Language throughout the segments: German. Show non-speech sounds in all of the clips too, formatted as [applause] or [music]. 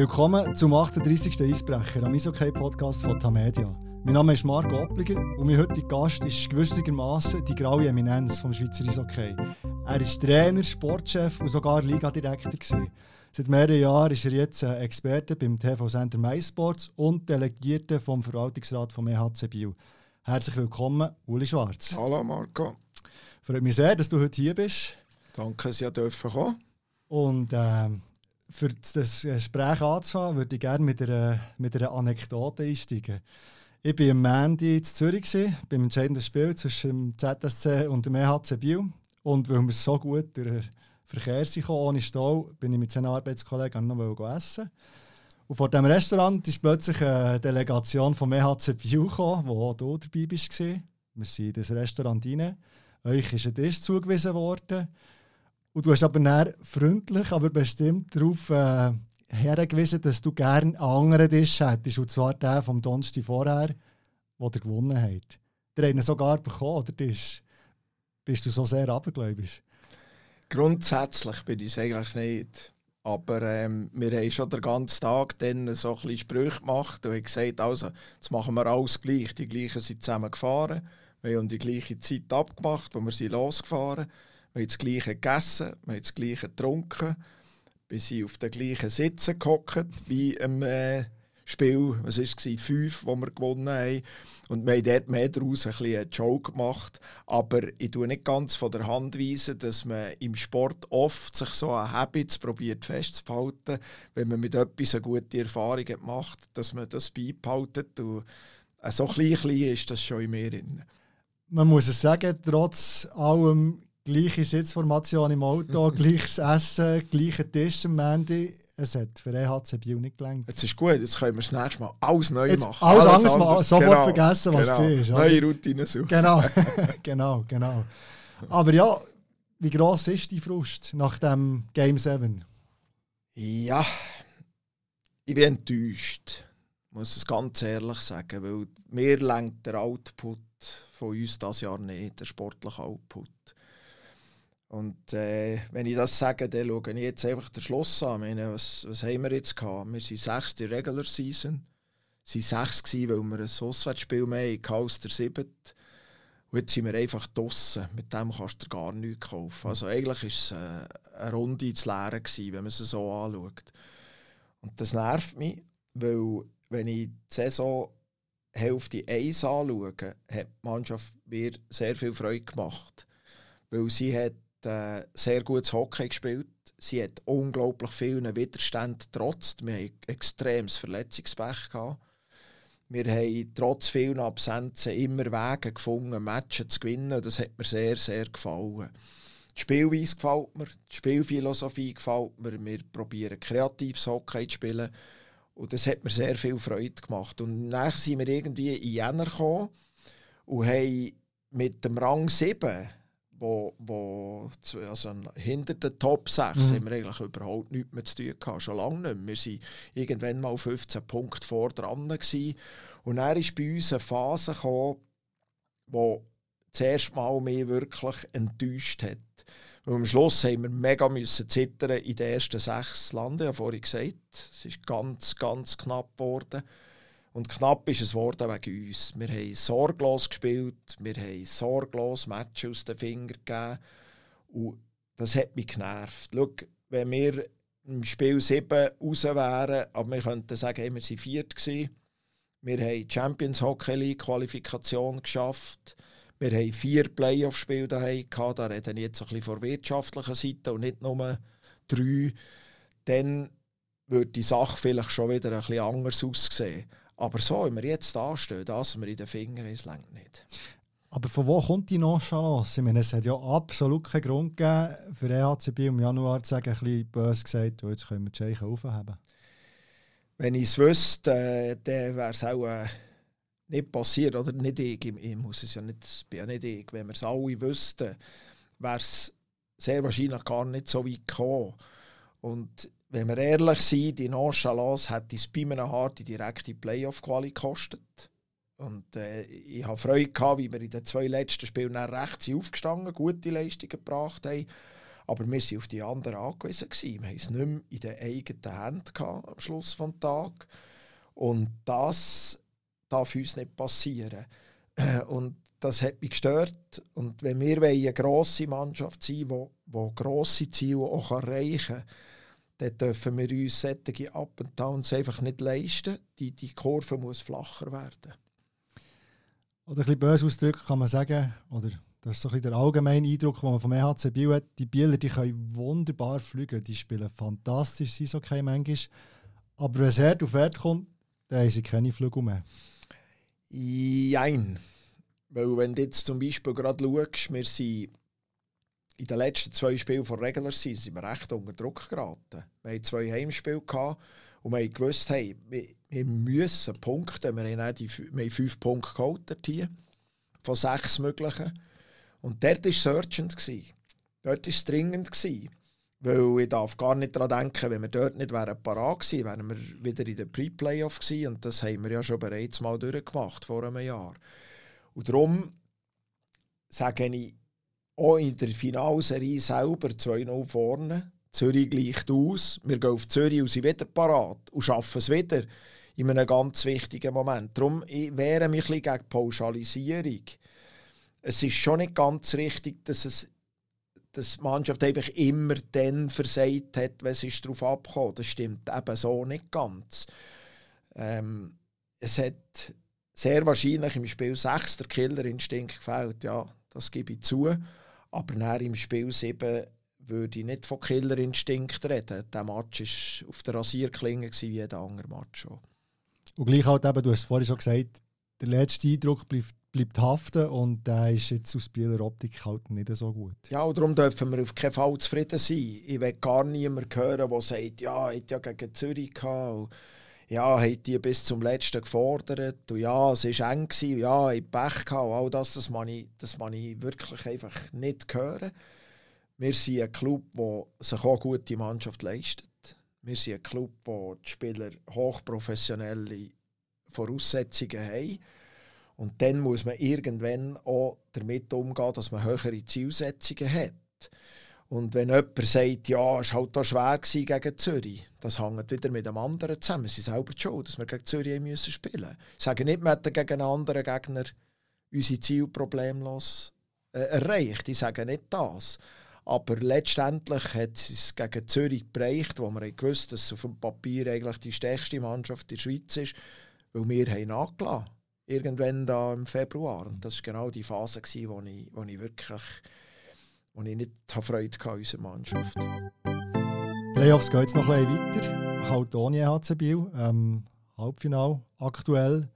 Willkommen zum 38. Eisbrecher am Eishockey-Podcast von Tamedia. Mein Name ist Marco Oppliger und mein heutiger Gast ist gewissermaßen die graue Eminenz vom Schweizer Eishockey. Er ist Trainer, Sportchef und sogar Ligadirektor. Seit mehreren Jahren ist er jetzt Experte beim TV-Center MySports und Delegierte vom Verwaltungsrat vom EHC Biel. Herzlich willkommen, Uli Schwarz. Hallo Marco. Freut mich sehr, dass du heute hier bist. Danke, dass ich kommen. Und äh, für das Gespräch anzufangen, würde ich gerne mit einer, mit einer Anekdote einsteigen. Ich war am Mandy in Zürich, beim entscheidenden Spiel zwischen dem ZSC und dem EHC Biel. Und weil wir so gut durch den Verkehr sind, ohne Stau, bin ich mit seinen Arbeitskollegen noch essen. Und vor dem Restaurant ist plötzlich eine Delegation vom EHC Biel gekommen, wo du dabei bist. Wir sind in das Restaurant rein. Euch ist ein Tisch zugewiesen worden. Und du hast aber dann freundlich, aber bestimmt darauf äh, hergewiesen, dass du gerne einen anderen Tisch hättest. Und zwar den vom Donnerstag vorher, den er gewonnen hat. Der hat ihn sogar bekommen, oder Tisch? Bist du so sehr abergläubisch? Grundsätzlich bin ich es eigentlich nicht. Aber ähm, wir haben schon den ganzen Tag dann so ein bisschen Sprüche gemacht und haben gesagt, also, jetzt machen wir alles gleich. Die gleichen sind zusammen gefahren. Wir haben die gleiche Zeit abgemacht, wo wir sind losgefahren sind. Wir haben das Gleiche gegessen, wir haben das Gleiche getrunken. Wir sind auf den gleichen Sitzen gehockt wie im äh, Spiel, was war es, 5, wo wir gewonnen haben. Und wir haben dort mehr daraus ein bisschen einen Joke gemacht. Aber ich tue nicht ganz von der Hand weisen, dass man im Sport oft sich so an Habits probiert festzuhalten, wenn man mit etwas eine gute Erfahrung macht, dass man das beibehaltet. Und so klein, klein ist das schon in mir drin. Man muss es sagen, trotz allem gleiche Sitzformation im Auto, [laughs] gleiches Essen, gleicher Tisch am Ende. Es hat für EHC Biel nicht gelangt. Jetzt ist gut, jetzt können wir das nächste Mal alles neu jetzt machen. Alles, alles anders, sofort genau, vergessen, was genau. es ist. Neue Routine suchen. Genau, [laughs] genau, genau. Aber ja, wie gross ist die Frust nach dem Game 7? Ja, ich bin enttäuscht. Ich muss es ganz ehrlich sagen, weil mir lenkt der Output von uns das Jahr nicht, der sportliche Output. Und äh, wenn ich das sage, dann schaue ich jetzt einfach den Schluss an. meine, was, was haben wir jetzt gehabt? Wir sind sechste Regular Season. Wir waren sechs, weil wir ein Auswärtsspiel mehr hatten als der siebte. Und jetzt sind wir einfach draußen. Mit dem kannst du gar nichts kaufen. Also eigentlich war es äh, eine Runde ins Leere, gewesen, wenn man es so anschaut. Und das nervt mich, weil wenn ich die Saison Hälfte 1 anschaue, hat die Mannschaft mir sehr viel Freude gemacht. Weil sie hat äh, sehr gutes Hockey gespielt. Sie hat unglaublich vielen Widerstand getrotzt. Wir hatten extremes Verletzungspech. Gehabt. Wir haben trotz vielen Absenzen immer Wege gefunden, Matches zu gewinnen. Das hat mir sehr, sehr gefallen. Die Spielweise gefällt mir, die Spielphilosophie gefällt mir. Wir probieren kreatives Hockey zu spielen. Und das hat mir sehr viel Freude gemacht. Und dann sind wir irgendwie in Jänner gekommen und haben mit dem Rang 7 wo, wo also hinter den Top 6 mhm. haben wir eigentlich überhaupt nichts mehr zu tun gehabt, schon lange nicht mehr. Wir waren irgendwann mal 15 Punkte vor dran gewesen. und dann ist bei uns eine Phase gekommen, wo zuerst mal mich wirklich enttäuscht hat. Und am Schluss haben wir mega müssen zittern in den ersten sechs Landen, ja vorhin gesagt. Es ist ganz, ganz knapp geworden. Und knapp ist es geworden wegen uns. Wir haben sorglos gespielt, wir haben sorglos Matches aus den Fingern gegeben. Und das hat mich genervt. Schau, wenn wir im Spiel 7 raus wären, aber wir könnten sagen, hey, wir waren viert. Gewesen. Wir haben die Champions Hockey League Qualifikation geschafft. Wir haben vier Playoff-Spiele daheim gehabt. Da reden jetzt ein bisschen von wirtschaftlicher Seite und nicht nur drei. Dann würde die Sache vielleicht schon wieder ein bisschen anders aussehen. Aber so, wie wir jetzt anstehen, das wir in den Fingern ist, längt nicht. Aber von wo kommt die Nonchalance? Ich meine, es hat ja absolut keinen Grund gegeben, für EHCB im Januar zu sagen, ein bisschen böse gesagt, jetzt können wir die Scheiche aufheben. Wenn ich es wüsste, dann wäre es auch äh, nicht passiert. Oder nicht ich, ich muss es ja nicht, bin ja nicht ich. Wenn wir es alle wüssten, wäre es sehr wahrscheinlich gar nicht so weit gekommen. Und wenn wir ehrlich sind, die Nonchalance hat es bei einem hart die direkte Playoff-Quali gekostet. Und äh, ich habe Freude gehabt, wie wir in den zwei letzten Spielen recht aufgestanden, gute Leistungen gebracht haben. Aber wir waren auf die anderen angewiesen. Gewesen. Wir haben es nicht mehr in den eigenen Händen gehabt, am Schluss des Tages. Und das darf uns nicht passieren. [clears throat] Und das hat mich gestört. Und wenn wir eine grosse Mannschaft sein wollen, die grosse Ziele auch erreichen kann, dann dürfen wir uns solche Up and Downs einfach nicht leisten. Die, die Kurve muss flacher werden. Oder ein bisschen böse ausdrücken kann man sagen, oder das ist so ein der allgemeine Eindruck, den man vom EHC Biel hat. Die Bieler die können wunderbar fliegen, die spielen fantastisch, sind okay manchmal. Aber wenn es hart auf Wert kommt, dann haben sie keine Flügel mehr. Jein. Weil wenn du jetzt zum Beispiel gerade schaust, wir sind in den letzten zwei Spielen von Regular Season sind wir recht unter Druck geraten. Wir hatten zwei Heimspiele gehabt und wir gewusst, hey, wir, wir müssen punkten. Wir haben, die, wir haben fünf Punkte geholt hier, von sechs möglichen. Und dort war es urgent. Dort war es dringend. Weil ich darf gar nicht daran denken, wenn wir dort nicht parat gewesen, wären wir wieder in der Pre-Playoff gewesen. Und das haben wir ja schon bereits mal durchgemacht, vor einem Jahr. Und darum sage ich, auch in der Finalserie selber 2-0 vorne. Zürich gleicht aus. Wir gehen auf Zürich und sind wieder parat und schaffen es wieder in einem ganz wichtigen Moment. Darum wehre mich ein bisschen gegen Pauschalisierung. Es ist schon nicht ganz richtig, dass es dass die Mannschaft einfach immer dann versagt hat, wenn sie darauf abkommt. Das stimmt eben so nicht ganz. Ähm, es hat sehr wahrscheinlich im Spiel 6 der Killerinstinkt gefällt, ja, das gebe ich zu. Aber nach im Spiel 7 würde ich nicht von Killerinstinkt reden. Der Match war auf der Rasierklinge wie jeder andere Match schon. Und gleich halt eben, du hast vorhin schon gesagt, der letzte Eindruck bleibt, bleibt haften und der ist jetzt aus Bieler Optik halt nicht so gut. Ja, und darum dürfen wir auf keinen Fall zufrieden sein. Ich will gar niemanden hören, der sagt, ja, ich hatte ja gegen Zürich gehabt ja, hat die bis zum Letzten gefordert und ja, es war eng, gewesen, ja, ich Pech gehabt all das, das kann ich, ich wirklich einfach nicht hören. Wir sind ein Club, der sich auch gute Mannschaft leistet. Wir sind ein Club, wo die Spieler hochprofessionelle Voraussetzungen haben. Und dann muss man irgendwann auch damit umgehen, dass man höhere Zielsetzungen hat. Und wenn jemand sagt, ja, es war halt schwer gegen Zürich, das hängt wieder mit dem anderen zusammen. Sie selber schon, dass wir gegen Zürich spielen müssen. Ich sage nicht, wir hätten gegen einen anderen Gegner unsere Ziele problemlos äh, erreicht. Ich sage nicht das. Aber letztendlich hat es gegen Zürich bereicht, wo wir gewusst dass es auf dem Papier eigentlich die stärkste Mannschaft der Schweiz ist, weil wir haben nachgelassen. Irgendwann da im Februar. Und das war genau die Phase, wo ich, wo ich wirklich wo ich nicht Freude an unserer Mannschaft. Playoffs geht jetzt noch ein bisschen weiter. Halt ohne HC Biel. Ähm, Halbfinale aktuell.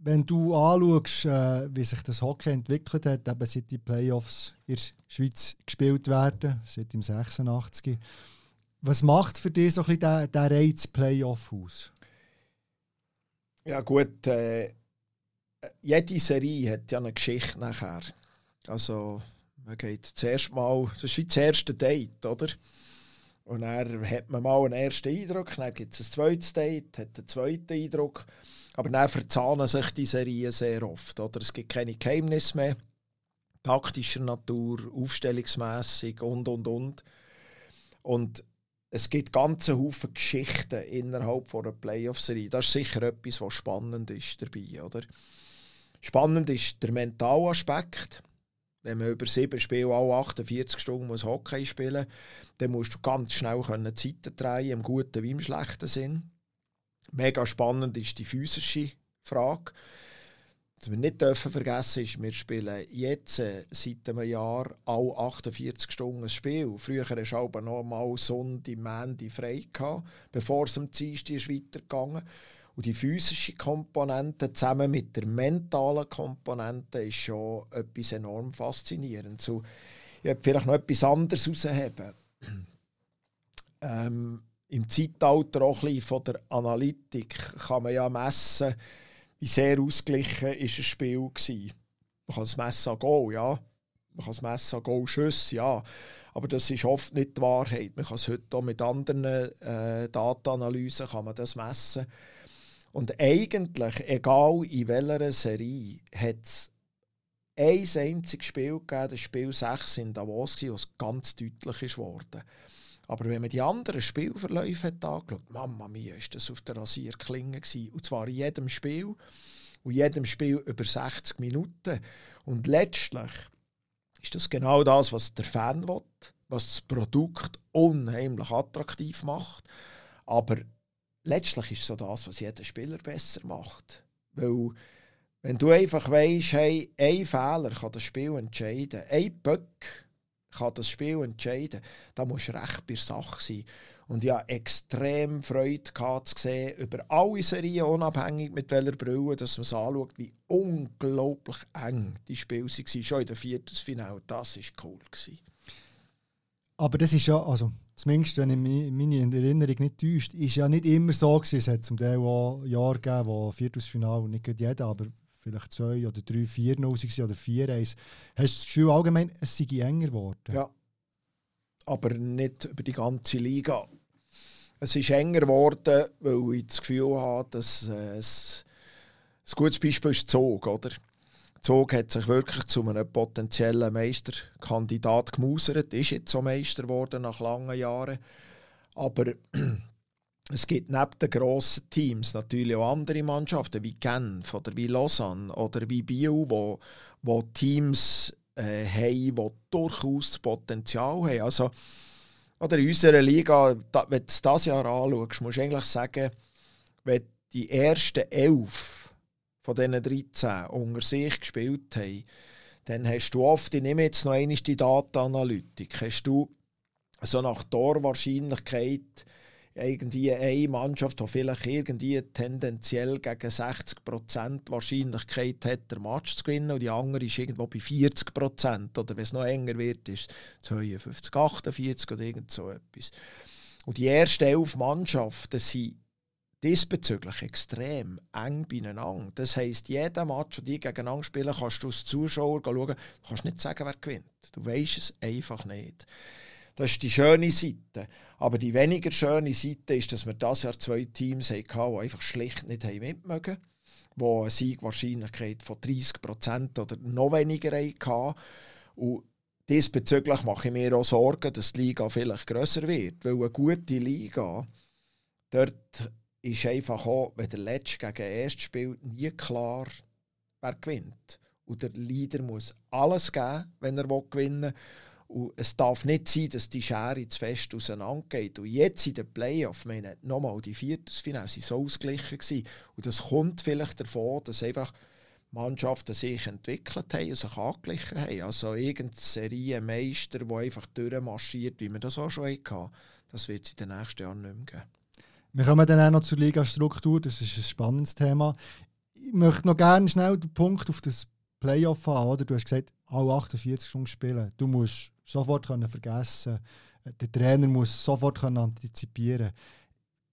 Wenn du anschaust, äh, wie sich das Hockey entwickelt hat, eben seit die Playoffs in der Schweiz gespielt werden, seit dem 86. Was macht für dich so ein bisschen der, Reiz Playoff aus? Ja gut, äh, jede Serie hat ja eine Geschichte nachher. Also man geht zuerst mal, das ist wie das erste Date, oder? Und dann hat man mal einen ersten Eindruck, dann gibt es ein zweites Date, hat einen zweiten Eindruck. Aber dann verzahnen sich die Serien sehr oft. Oder? Es gibt keine Geheimnisse mehr, taktischer Natur, aufstellungsmässig und, und, und. Und es gibt ganze Haufen Geschichten innerhalb von einer Playoff-Serie. Das ist sicher etwas, was spannend ist dabei. Oder? Spannend ist der mentale Aspekt wenn man über sieben Spiele alle 48 Stunden muss Hockey spielen muss, dann musst du ganz schnell können Zeiten drehen, im guten wie im schlechten Sinn. Mega spannend ist die physische Frage. Was wir nicht dürfen vergessen ist, wir spielen jetzt äh, seit einem Jahr alle 48 Stunden ein Spiel. Früher hast du aber noch mal Sonntag, Montag frei bevor es am Dienstag weitergegangen ist. Und die physische Komponente zusammen mit der mentalen Komponente ist schon etwas enorm faszinierendes. So, ich werde vielleicht noch etwas anderes herausheben. [clears throat] Ähm, Im Zeitalter auch ein von der Analytik kann man ja messen, wie sehr ausgeglichen ist ein Spiel war. Man kann es messen an Goal, ja. Man kann es messen an Goal-Schüsse, ja. Aber das ist oft nicht die Wahrheit. Man kann es heute auch mit anderen äh, Datenanalysen messen. Und eigentlich, egal in welcher Serie, hat es ein einziges Spiel gegeben, das Spiel 6 in Davos, wo es ganz deutlich ist. Aber wenn man die anderen Spielverläufe hat angeschaut, Mama mia, ist das auf der Rasierklinge gewesen. Und zwar in jedem Spiel. Und in jedem Spiel über 60 Minuten. Und letztlich ist das genau das, was der Fan will, was das Produkt unheimlich attraktiv macht. Aber letztlich ist so das, was jeder Spieler besser macht. Weil wenn du einfach weißt, hey, ein Fehler kann das Spiel entscheiden, ein Böck kann das Spiel entscheiden, dann musst du recht bei der Sache sein. Und hatte extrem Freude gehabt, zu sehen, über alle Serien, unabhängig mit welcher Brille, dass man es anschaut, wie unglaublich eng die Spiele waren, schon in der Viertelfinale. Das war cool. Aber das ist ja, also zumindest wenn ich meine Erinnerung nicht täuscht, ist ja nicht immer so gewesen. Es hat zum Teil auch Jahre gegeben, wo Viertelfinale nicht jeder, aber vielleicht zwei oder drei, vier 0 oder vier 1. Hast du das Gefühl allgemein, es sei enger geworden? Ja, aber nicht über die ganze Liga. Es ist enger geworden, weil ich das Gefühl habe, dass es ein gutes Beispiel ist Zog, oder? Zog hat sich wirklich zu einem potenziellen Meisterkandidat gemausert, ist jetzt so Meister geworden nach langen Jahren. Aber [clears throat] es gibt neben den grossen Teams natürlich auch andere Mannschaften wie Genf oder wie Lausanne oder wie Biel, wo, wo Teams äh, haben, die durchaus das Potenzial haben. Also, oder in unserer Liga, da, wenn du das Jahr anschaust, musst du eigentlich sagen, wenn die ersten elf von diesen 13 unter sich gespielt haben, dann hast du oft, ich nehme jetzt noch einmal die Datenanalytik, hast du so nach Torwahrscheinlichkeit irgendwie eine Mannschaft, die vielleicht irgendwie tendenziell gegen 60% Wahrscheinlichkeit hat, den Match zu gewinnen und die andere ist irgendwo bei 40% oder wenn es noch enger wird, ist 52, 48 oder irgend so etwas. Und die ersten elf Mannschaften sind diesbezüglich extrem eng beieinander. Das heisst, jeder Match, den die gegeneinander spielen, kannst du als Zuschauer schauen, du kannst nicht sagen, wer gewinnt. Du weißt es einfach nicht. Das ist die schöne Seite. Aber die weniger schöne Seite ist, dass wir das Jahr zwei Teams hatten, die einfach schlicht nicht mitmögen die eine Siegwahrscheinlichkeit von 30% oder noch weniger hatten. Und diesbezüglich mache ich mir auch Sorgen, dass die Liga vielleicht grösser wird. Weil eine gute Liga, dort ist einfach auch, wenn der Letzte gegen den Ersten spielt, nie klar, wer gewinnt. Und der Leader muss alles geben, wenn er gewinnen will. Und es darf nicht sein, dass die Schere zu fest auseinandergeht. Und jetzt in den Playoffs, meine nochmal, die Viertelfinale waren so ausgeglichen. Gewesen. Und das kommt vielleicht davon, dass einfach Mannschaften sich entwickelt haben und sich angeglichen haben. Also irgendeine Serie Meister, die einfach durchmarschiert, wie wir das auch schon hatten, das wird es in den nächsten Jahren nicht mehr geben. Wir kommen dann auch noch zur Ligastruktur, das ist ein spannendes Thema. Ich möchte noch gerne schnell den Punkt auf das Playoff haben, oder? Du hast gesagt, alle 48 Stunden spielen. Du musst sofort können vergessen. Der Trainer muss sofort können antizipieren.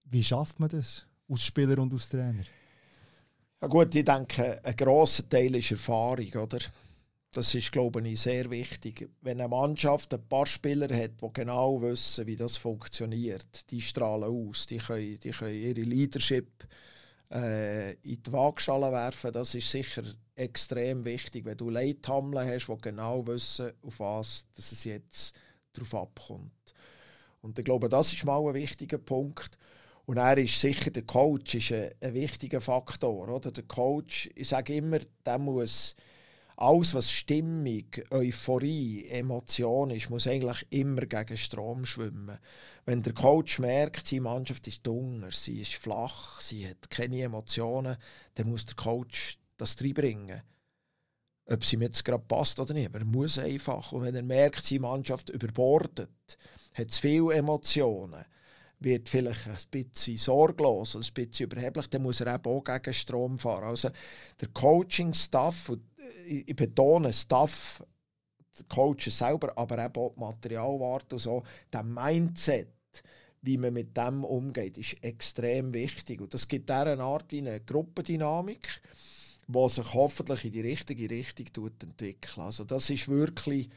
Wie schafft man das als Spieler und als Trainer? Ja gut, ich denke, ein grosser Teil ist Erfahrung, oder? Das ist, glaube ich, sehr wichtig. Wenn eine Mannschaft ein paar Spieler hat, die genau wissen, wie das funktioniert, die strahlen aus, die können, die können ihre Leadership äh, in die Waagschale werfen, das ist sicher extrem wichtig, wenn du Leithammeln hast, die genau wissen, auf was dass es jetzt darauf abkommt. Und ich glaube, das ist mal ein wichtiger Punkt. Und er ist sicher, der Coach ist ein, ein wichtiger Faktor. Oder? Der Coach, ich sage immer, der muss alles, was Stimmung, Euphorie, Emotion ist, muss eigentlich immer gegen Strom schwimmen. Wenn der Coach merkt, seine Mannschaft ist dunger, sie ist flach, sie hat keine Emotionen, dann muss der Coach das reinbringen. Ob sie mir jetzt gerade passt oder nicht, aber er muss einfach. Und wenn er merkt, seine Mannschaft überbordet, hat zu viele Emotionen, wird vielleicht ein bisschen sorglos, ein bisschen überheblich, dann muss er eben auch gegen Strom fahren. Also der Coaching-Staff, ich betone Staff, der Coach selber, aber eben auch die Materialwarte und so, der Mindset, wie man mit dem umgeht, ist extrem wichtig. Und das gibt eine Art wie eine Gruppendynamik, die sich hoffentlich in die richtige Richtung entwickelt. Also das ist wirklich,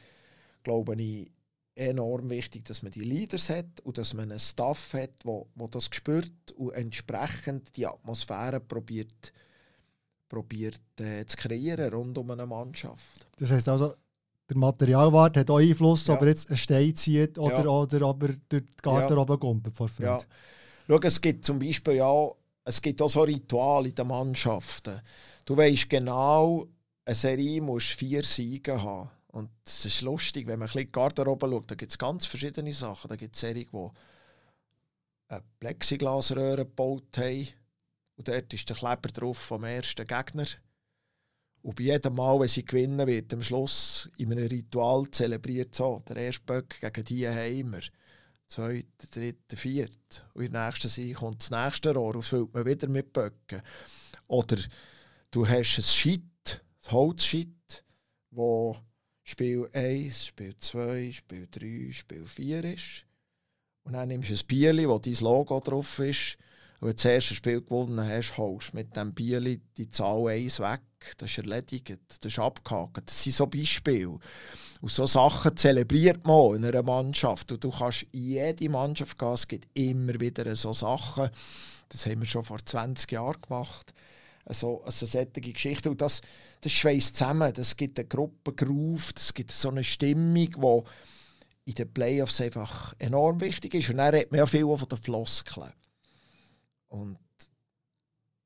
glaube ich, enorm wichtig, dass man die Leaders hat und dass man einen Staff hat, wo, wo das spürt und entsprechend die Atmosphäre probiert, probiert äh, zu kreieren rund um eine Mannschaft. Das heisst also, der Materialwart hat auch Einfluss, Ja. ob er jetzt einen Stein zieht oder, Ja. oder ob er durch die Garderobe kommt vor Ja. Freude. Schau, es gibt zum Beispiel ja, es gibt auch so Rituale in den Mannschaften. Du weißt genau, eine Serie muss vier Siege haben. Und es ist lustig, wenn man ein bisschen in die Garderobe schaut, da gibt es ganz verschiedene Sachen. Da gibt es Serien, die eine Plexiglasröhre gebaut haben. Und dort ist der Kleber drauf vom ersten Gegner. Und bei jedem Mal, wenn sie gewinnen, wird am Schluss in einem Ritual zelebriert so, der erste Böck gegen die Heimer zweite, dritte, vierte. Und in der nächsten Seite kommt das nächste Rohr und füllt man wieder mit Böcken. Oder du hast ein Schit, ein Holzschit, wo Spiel 1, Spiel 2, Spiel 3, Spiel 4 ist. Und dann nimmst du ein Bierli, wo dein Logo drauf ist. Und wenn du das erste Spiel gewonnen hast, holst du mit diesem Bierli die Zahl 1 weg. Das ist erledigt, das ist abgehakt. Das sind so Beispiele. Und so Sachen zelebriert man in einer Mannschaft. Und du kannst in jede Mannschaft gehen, es gibt immer wieder so Sachen. Das haben wir schon vor 20 Jahren gemacht. Also, also solche Geschichten. Und das, das schweißt zusammen. Das gibt eine Gruppe Groove, das gibt so eine Stimmung, die in den Playoffs einfach enorm wichtig ist. Und dann redet man ja viel von den Floskeln. Und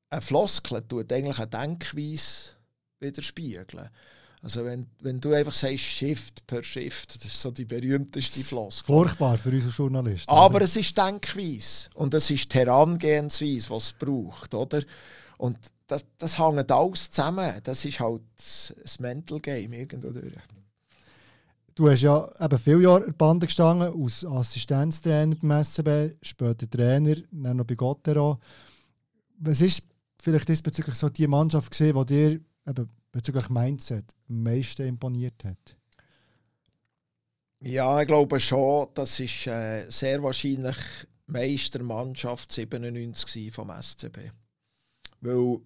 eine Floskel tut eigentlich eine Denkweise widerspiegeln. Also wenn, wenn du einfach sagst Shift per Shift, das ist so die berühmteste Floskel. Furchtbar für unsere Journalisten. Aber oder? es ist Denkweise und es ist die Herangehensweise, was es braucht, oder? Und das, das hängt alles zusammen. Das ist halt das Mental Game irgendwo durch. Du hast ja eben viele Jahre in der Bande gestanden, als Assistenztrainer beim SCB, später Trainer, dann noch bei Gottero. Was ist vielleicht diesbezüglich so die Mannschaft gesehen, die dir eben bezüglich Mindset am meisten imponiert hat? Ja, ich glaube schon, das ist äh, sehr wahrscheinlich Meistermannschaft 97 vom SCB. Weil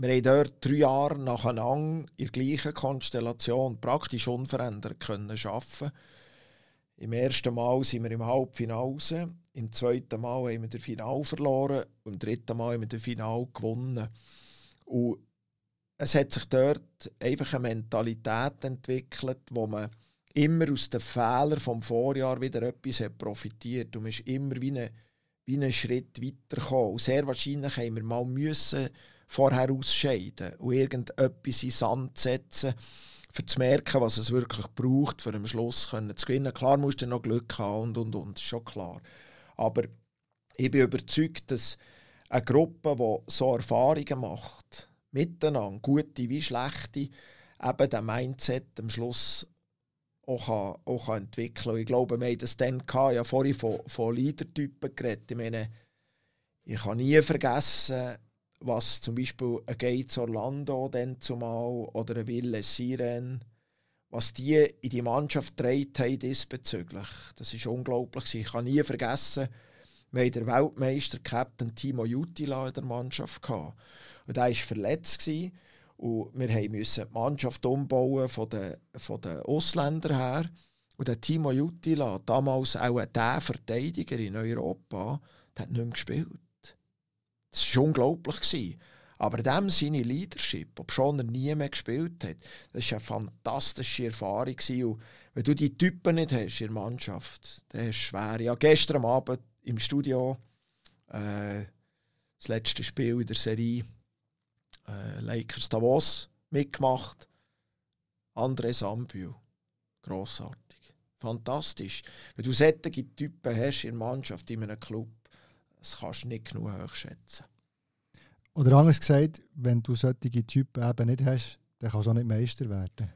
wir haben dort drei Jahre nacheinander in der gleichen Konstellation praktisch unverändert können arbeiten. Im ersten Mal sind wir im Halbfinale im zweiten Mal haben wir das Final verloren und im dritten Mal haben wir das Final gewonnen. Und es hat sich dort einfach eine Mentalität entwickelt, wo man immer aus den Fehlern vom Vorjahr wieder etwas hat profitiert und man ist immer wie, eine, wie einen Schritt weitergekommen. Und sehr wahrscheinlich haben wir mal müssen vorher ausscheiden und irgendetwas in Sand setzen, um zu merken, was es wirklich braucht, um am Schluss zu gewinnen. Klar musst du noch Glück haben und, und, und, ist schon klar. Aber ich bin überzeugt, dass eine Gruppe, die so Erfahrungen macht, miteinander, gute wie schlechte, eben den Mindset am Schluss auch, kann, auch kann entwickeln. Ich glaube, wir haben das dann gehabt, ja vorhin von, von Leadertypen geredet. Ich meine, ich kann nie vergessen, was zum Beispiel ein Gates Orlando dann zumal oder ein Ville Siren, was die in die Mannschaft getragen haben diesbezüglich. Das ist unglaublich. Ich kann nie vergessen, wir den Weltmeister Captain Timo Jutila in der Mannschaft. Gehabt. Und er war verletzt. Und wir mussten die Mannschaft umbauen von den, von den Ausländern her. Und der Timo Jutila, damals auch der Verteidiger in Europa, der hat nicht mehr gespielt. Das war unglaublich. Aber dem seine Leadership, ob schon er nie mehr gespielt hat, das war eine fantastische Erfahrung. Und wenn du die Typen nicht hast in der Mannschaft, dann ist es schwer. Ja, gestern Abend im Studio, äh, das letzte Spiel in der Serie, äh, Lakers Davos mitgemacht. André Sambio. Grossartig. Fantastisch. Wenn du solche Typen hast in der Mannschaft, in einem Club, das kannst du nicht genug hochschätzen. Oder anders gesagt, wenn du solche Typen eben nicht hast, dann kannst du auch nicht Meister werden.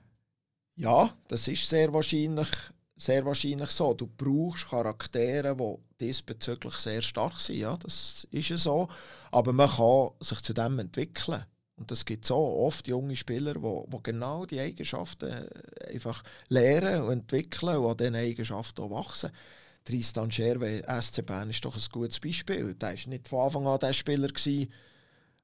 Ja, das ist sehr wahrscheinlich, sehr wahrscheinlich so. Du brauchst Charaktere, die diesbezüglich sehr stark sind. Ja, das ist ja so. Aber man kann sich zu dem entwickeln. Und das gibt so oft junge Spieler, die, die genau die Eigenschaften einfach lernen und entwickeln und an diesen Eigenschaften auch wachsen. Tristan Scherwe, SC Bern, ist doch ein gutes Beispiel. Der war nicht von Anfang an der Spieler, gewesen,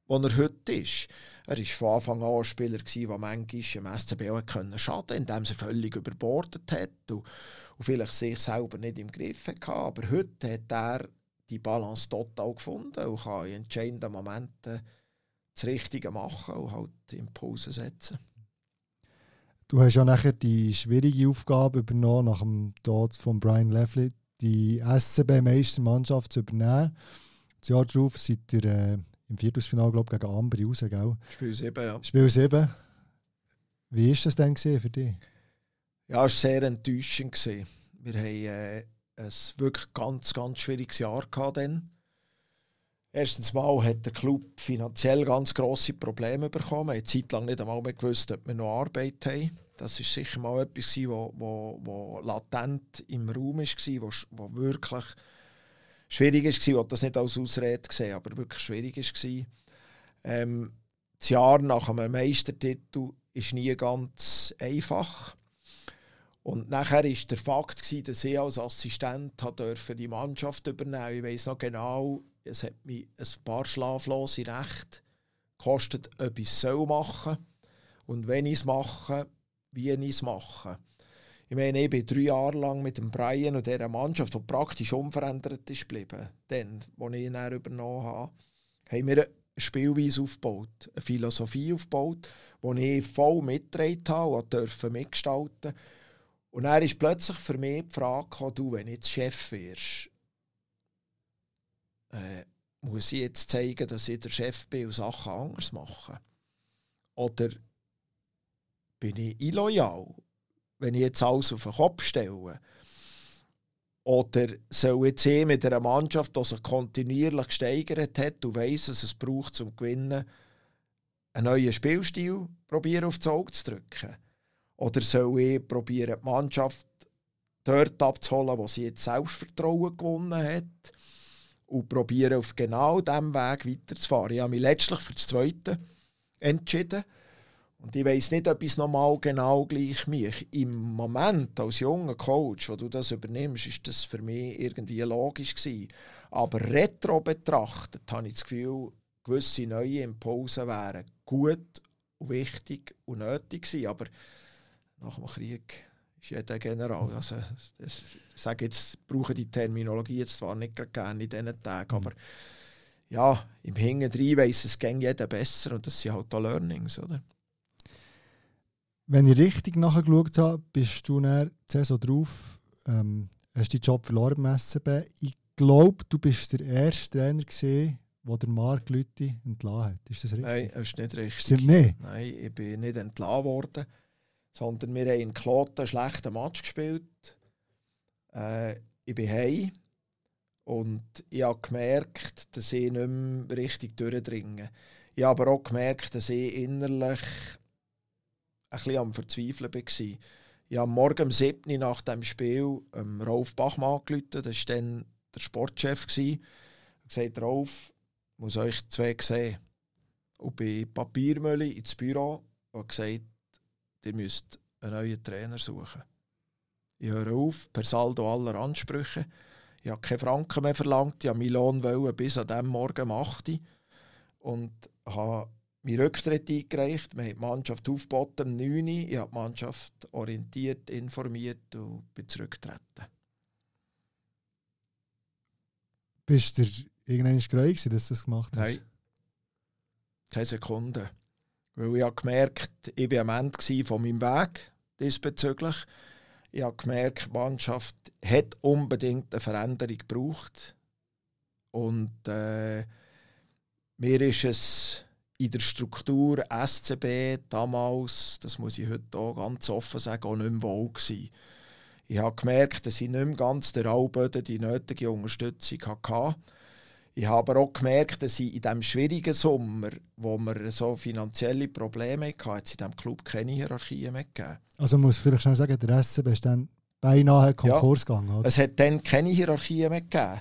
der er heute ist. Er war von Anfang an ein Spieler, der manchmal im SCB auch können schaden indem er völlig überbordet hat und, und vielleicht sich selber nicht im Griff hatte. Aber heute hat er die Balance total gefunden und kann in entscheidenden Momenten das Richtige machen und halt Impulse setzen. Du hast ja nachher die schwierige Aufgabe übernommen, nach dem Tod von Brian Lefley, die SCB-Meistermannschaft zu übernehmen. Das Jahr darauf seid ihr äh, im Viertelfinale glaube gegen Ambri raus, gell? Spiel 7, ja. Spiel 7. Wie war das denn für dich? Ja, es war sehr enttäuschend. Wir hatten äh, ein wirklich ganz, ganz schwieriges Jahr gehabt dann. Erstens mal hat der Club finanziell ganz grosse Probleme bekommen. Wir haben zeitlang nicht einmal mehr gewusst, ob wir noch Arbeit haben. Das war sicher mal etwas, was wo, wo, latent im Raum war, wo, wo wirklich schwierig war. Ich will das nicht als Ausrede sehen, aber wirklich schwierig war. Ähm, das Jahr nach einem Meistertitel ist nie ganz einfach. Und nachher war der Fakt, dass ich als Assistent die Mannschaft übernehmen durfte. Ich weiß noch genau, es hat mich ein paar schlaflose Nächte gekostet, ob ich es machen soll. Und wenn ich es mache, wie ich es mache. Ich meine, ich bin drei Jahre lang mit dem Brian und dieser Mannschaft, die praktisch unverändert ist geblieben, dann, als ich ihn übernommen habe, haben wir eine Spielweise aufgebaut, eine Philosophie aufgebaut, die ich voll mitgetragen habe und durfte mitgestalten. Und dann ist plötzlich für mich die Frage gekommen, du, wenn du jetzt Chef wirst, äh, muss ich jetzt zeigen, dass ich der Chef bin und Sachen anders mache? Oder bin ich illoyal, wenn ich jetzt alles auf den Kopf stelle? Oder soll jetzt ich mit einer Mannschaft, die sich kontinuierlich gesteigert hat und weiss, dass es braucht, zum Gewinnen, einen neuen Spielstil probieren aufs Auge zu drücken? Oder soll ich probieren, die Mannschaft dort abzuholen, wo sie jetzt Selbstvertrauen gewonnen hat? und probieren auf genau diesem Weg weiterzufahren. Ich habe mich letztlich für das Zweite entschieden. Und ich weiß nicht, ob ich es nochmal genau gleich mich. Im Moment als junger Coach, wo du das übernimmst, ist das für mich irgendwie logisch gewesen. Aber retro betrachtet habe ich das Gefühl, gewisse neue Impulse wären gut, wichtig und nötig gewesen. Aber nach dem Krieg ist jeder General. Also, das, ich sage jetzt, brauche die Terminologie jetzt zwar nicht gerne in diesen Tagen, mhm. aber ja, im Hinterdrein weiss es ging jeder besser und das sind halt auch Learnings, oder? Wenn ich richtig nachgeschaut habe, bist du der Saison drauf, ähm, hast deinen Job verloren beim SCB. Ich glaube, du bist der erste Trainer gesehen, der der Marc Lütti entlassen hat. Ist das richtig? Nein, das ist nicht richtig. Stimmt nicht? Nein, ich bin nicht entlassen worden sondern wir haben in Kloten einen schlechten Match gespielt. Äh, ich bin heim und ich habe gemerkt, dass ich nicht mehr richtig durchdringe. Ich habe aber auch gemerkt, dass ich innerlich ein bisschen am Verzweifeln war. Ich habe morgen um 7 Uhr nach dem Spiel ähm, Rolf Bachmann angerufen, das war dann der Sportchef. Ich habe gesagt, Rolf, ich muss euch zwei sehen. Und bei Papiermülle ins Büro und gesagt, ihr müsst einen neuen Trainer suchen. Ich höre auf, per Saldo aller Ansprüche. Ich habe keine Franken mehr verlangt, ich habe meinen Lohn bis an diesem Morgen 8 und habe meinen Rücktritt eingereicht. Wir haben die Mannschaft aufgeboten um 9 Uhr. Ich habe die Mannschaft orientiert, informiert und bin zurückgetreten. Bist du irgendwann gereu, dass du das gemacht hast? Nein. Keine Sekunde. Weil ich habe gemerkt, ich war am Ende von meinem Weg diesbezüglich. Ich habe gemerkt, die Mannschaft hat unbedingt eine Veränderung gebraucht. Und äh, mir ist es in der Struktur SCB damals, das muss ich heute auch ganz offen sagen, auch nicht mehr wohl gewesen. Ich habe gemerkt, dass ich nicht mehr ganz der Allböden die nötige Unterstützung hatte. Ich habe aber auch gemerkt, dass ich in diesem schwierigen Sommer, wo wir so finanzielle Probleme hatten, hat es in diesem Club keine Hierarchie mehr gegeben. Also man muss vielleicht schnell sagen, der SCB ist dann beinahe Konkurs ja, gegangen. Oder? Es hat dann keine Hierarchie mehr gegeben.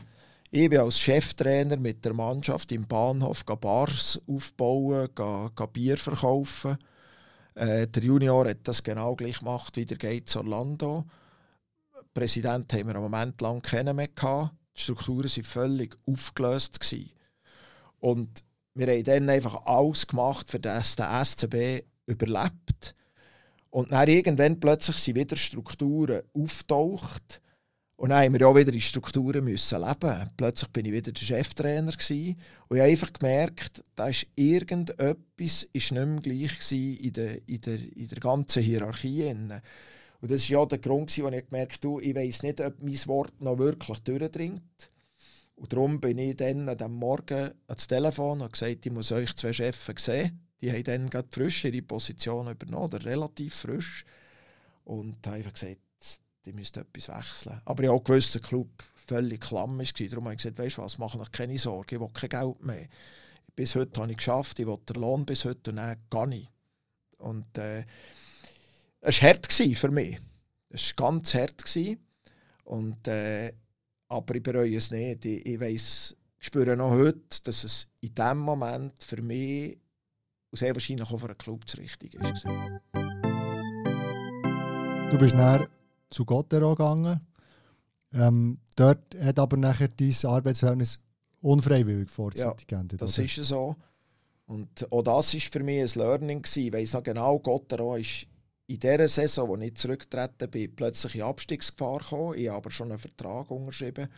Ich bin als Cheftrainer mit der Mannschaft im Bahnhof Bars aufbauen, Bier verkaufen. Äh, der Junior hat das genau gleich gemacht wie der Gates Orlando. Präsident haben wir einen Moment lang kennen mehr gehabt. Die Strukturen waren völlig aufgelöst. Gewesen. Und wir haben dann einfach alles gemacht, für das der SCB überlebt. Und dann irgendwann plötzlich sind wieder Strukturen auftaucht. Und dann haben wir auch wieder in Strukturen müssen leben. Plötzlich bin ich wieder der Cheftrainer gewesen. und ich habe einfach gemerkt, da irgendetwas ist nicht mehr gleich in der, in der, in der ganzen Hierarchie. Und das war ja der Grund, wo ich gemerkt habe, ich weiß nicht, ob mein Wort noch wirklich durchdringt. Und darum bin ich dann am Morgen ans Telefon und gesagt, ich muss euch zwei Chefs sehen. Die haben dann gerade frisch ihre Position übernommen, oder relativ frisch. Und habe einfach gesagt, die müssten etwas wechseln. Aber ich habe auch der Club völlig klamm war. Darum habe ich gesagt, weißt du was, mach noch keine Sorge, ich will kein Geld mehr. Bis heute habe ich geschafft, ich will den Lohn bis heute und dann gar nicht. Und äh, es war hart für mich. Es war ganz hart. Und, äh, aber ich bereue es nicht. Ich, ich weiss, spüre noch heute, dass es in diesem Moment für mich sehr wahrscheinlich auch für einen Club das Richtige ist. Du bist näher zu Gottero gegangen. Ähm, dort hat aber nachher dein Arbeitsverhältnis unfreiwillig vorzeitig ja, geendet. Das oder? ist so. Und auch das war für mich ein Learning. Gewesen. Ich weiss noch genau, Gottero ist in dieser Saison, wo ich zurückgetreten bin, plötzlich in Abstiegsgefahr gekommen. Ich habe aber schon einen Vertrag unterschrieben.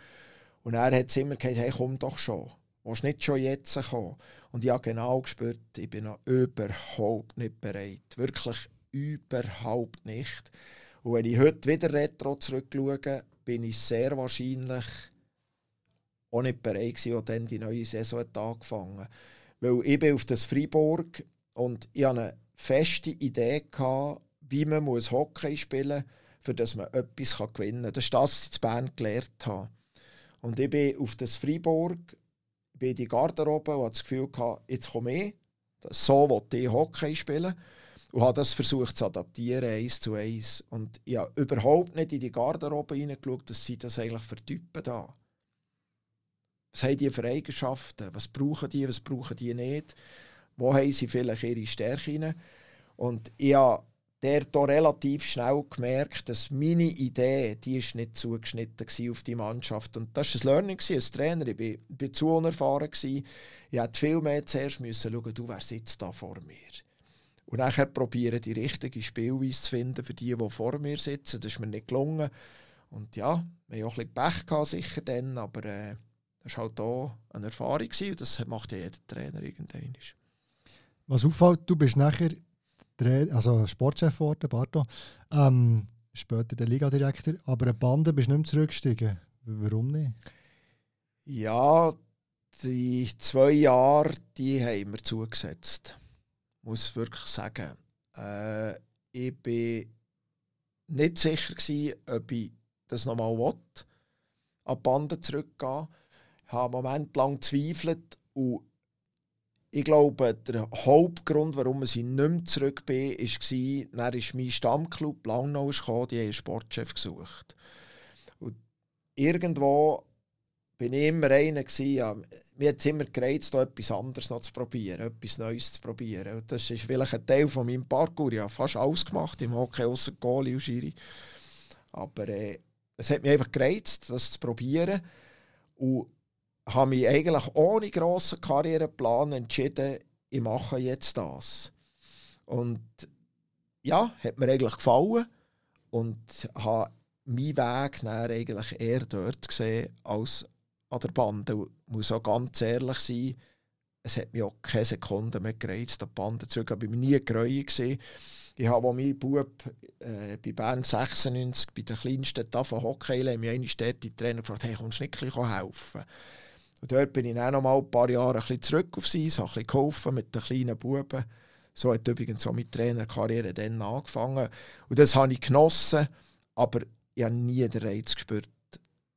Und er hat immer gesagt, hey, komm doch schon. Du musst nicht schon jetzt kommen. Und ich habe genau gespürt, ich bin noch überhaupt nicht bereit. Wirklich überhaupt nicht. Und wenn ich heute wieder retro zurückschaue, bin ich sehr wahrscheinlich auch nicht bereit gewesen, als dann die neue Saison hat angefangen Weil ich bin auf das Freiburg und ich hatte eine feste Idee, gehabt, wie man muss Hockey spielen muss, für dass man etwas gewinnen kann. Das ist das, was ich in Bern gelernt habe. Und ich bin auf das Freiburg, bin in die Garderobe und hatte das Gefühl, gehabt, jetzt komme ich, so will ich Hockey spielen und habe das versucht zu adaptieren, eins zu eins. Und ich habe überhaupt nicht in die Garderobe hineingeschaut, was sind das eigentlich für Typen da. Was haben die für Eigenschaften? Was brauchen die, was brauchen die nicht? Wo haben sie vielleicht ihre Stärken? Und ich habe dort relativ schnell gemerkt, dass meine Idee, die ist nicht zugeschnitten auf die Mannschaft. Und das war ein Learning als Trainer. Ich war, zu unerfahren. Ich musste viel mehr zuerst schauen, du, wer sitzt da vor mir? Und nachher probieren, die richtige Spielweise zu finden für die, die vor mir sitzen. Das ist mir nicht gelungen. Und ja, wir hatten auch ein bisschen Pech gehabt, sicher dann, aber äh, das war halt auch eine Erfahrung gewesen, und das macht ja jeder Trainer irgendwann. Was auffällt, du bist nachher also Sportchef geworden, Barto, ähm, später der Ligadirektor, aber eine Bande bist du nicht mehr zurückgestiegen. Warum nicht? Ja, die zwei Jahre, die haben wir zugesetzt muss wirklich sagen. Äh, ich bin nicht sicher gewesen, ob ich das nochmal will, an die Bande zurückgehen. Ich habe einen Moment lang gezweifelt und ich glaube, der Hauptgrund, warum ich nicht mehr zurück bin, war, dann ist mein Stammclub Langnau gekommen, die haben einen Sportchef gesucht. Und irgendwo bin ich immer einer gewesen, ja, mir hat immer gereizt, etwas anderes noch zu probieren, etwas Neues zu probieren. Und das ist vielleicht ein Teil von meinem Parkour. Ich habe fast alles gemacht im Hockey, außer Goalie und Schiri. Aber äh, es hat mich einfach gereizt, das zu probieren. Und habe mich eigentlich ohne grossen Karriereplan entschieden, ich mache jetzt das. Und ja, hat mir eigentlich gefallen und habe meinen Weg eigentlich eher dort gesehen als an der Bande. Ich muss auch ganz ehrlich sein, es hat mich auch keine Sekunde mehr gereizt, an die Bande zurück. Ich war nie gereut. Ich habe, als mein Bub äh, bei Bern 96, bei den kleinsten Tafeln Hockey, haben mich eine Städte Trainer gefragt, hey, kommst du nicht helfen? Und dort bin ich dann noch mal ein paar Jahre ein bisschen zurück auf sie, habe ein geholfen mit den kleinen Buben. So hat übrigens auch meine Trainerkarriere dann angefangen. Und das habe ich genossen, aber ich habe nie den Reiz gespürt,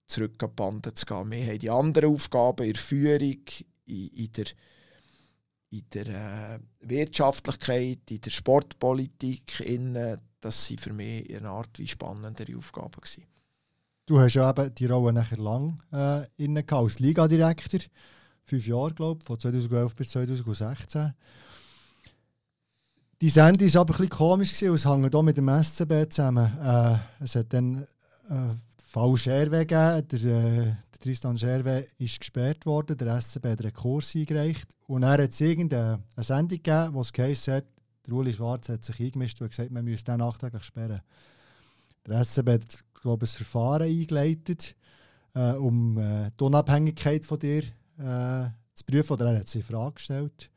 zurück an die Bande zu gehen. Wir haben die anderen Aufgaben in der Führung, in, in der, in der äh, Wirtschaftlichkeit, in der Sportpolitik. In, das waren für mich eine Art wie spannendere Aufgaben. Gewesen. Du hast ja eben die Rolle nachher lang äh, inne als Ligadirektor. Fünf Jahre, glaube ich, von 2011 bis 2016. Die Sendung war aber ein bisschen komisch, es hängt hier mit dem SCB zusammen. Äh, es hat dann äh, Fall Scherwe gegeben. Der, äh, der Tristan Scherwe ist gesperrt worden, der SCB hat Rekurs eingereicht. Und er hat es irgendeine Sendung gegeben, wo es geheißen hat, der Uli Schwarz hat sich eingemischt und gesagt, man müsse den nachträglich sperren. Der SCB hat glaube ein Verfahren eingeleitet, äh, um äh, die Unabhängigkeit von dir äh, zu prüfen. Oder er hat sie in Frage gestellt.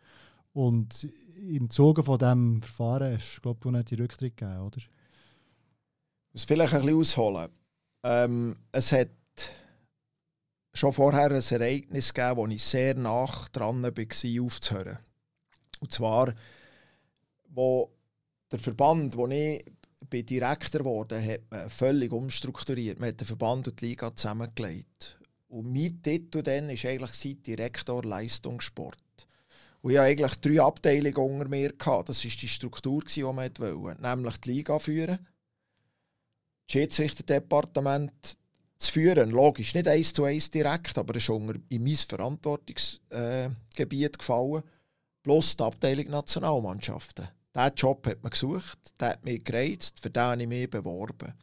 Und im Zuge von diesem Verfahren hast glaube du nicht die Rücktritt gegeben, oder? Ich muss vielleicht ein bisschen ausholen. Ähm, es hat schon vorher ein Ereignis gegeben, wo ich sehr nah dran war, aufzuhören. Und zwar, wo der Verband, wo ich bin Direktor wurde, hat man völlig umstrukturiert. Man hat den Verband und die Liga zusammengelegt. Und mein Titel dann war eigentlich Direktor Leistungssport. Und ich hatte eigentlich drei Abteilungen unter mir. Das war die Struktur, die man wollte. Nämlich die Liga führen, Schiedsrichterdepartement zu führen. Logisch, nicht eins zu eins direkt, aber es ist unter, in mein Verantwortungsgebiet gefallen. Plus die Abteilung Nationalmannschaften. Diesen Job hat man gesucht, der hat mich gereizt, für den habe ich mich beworben.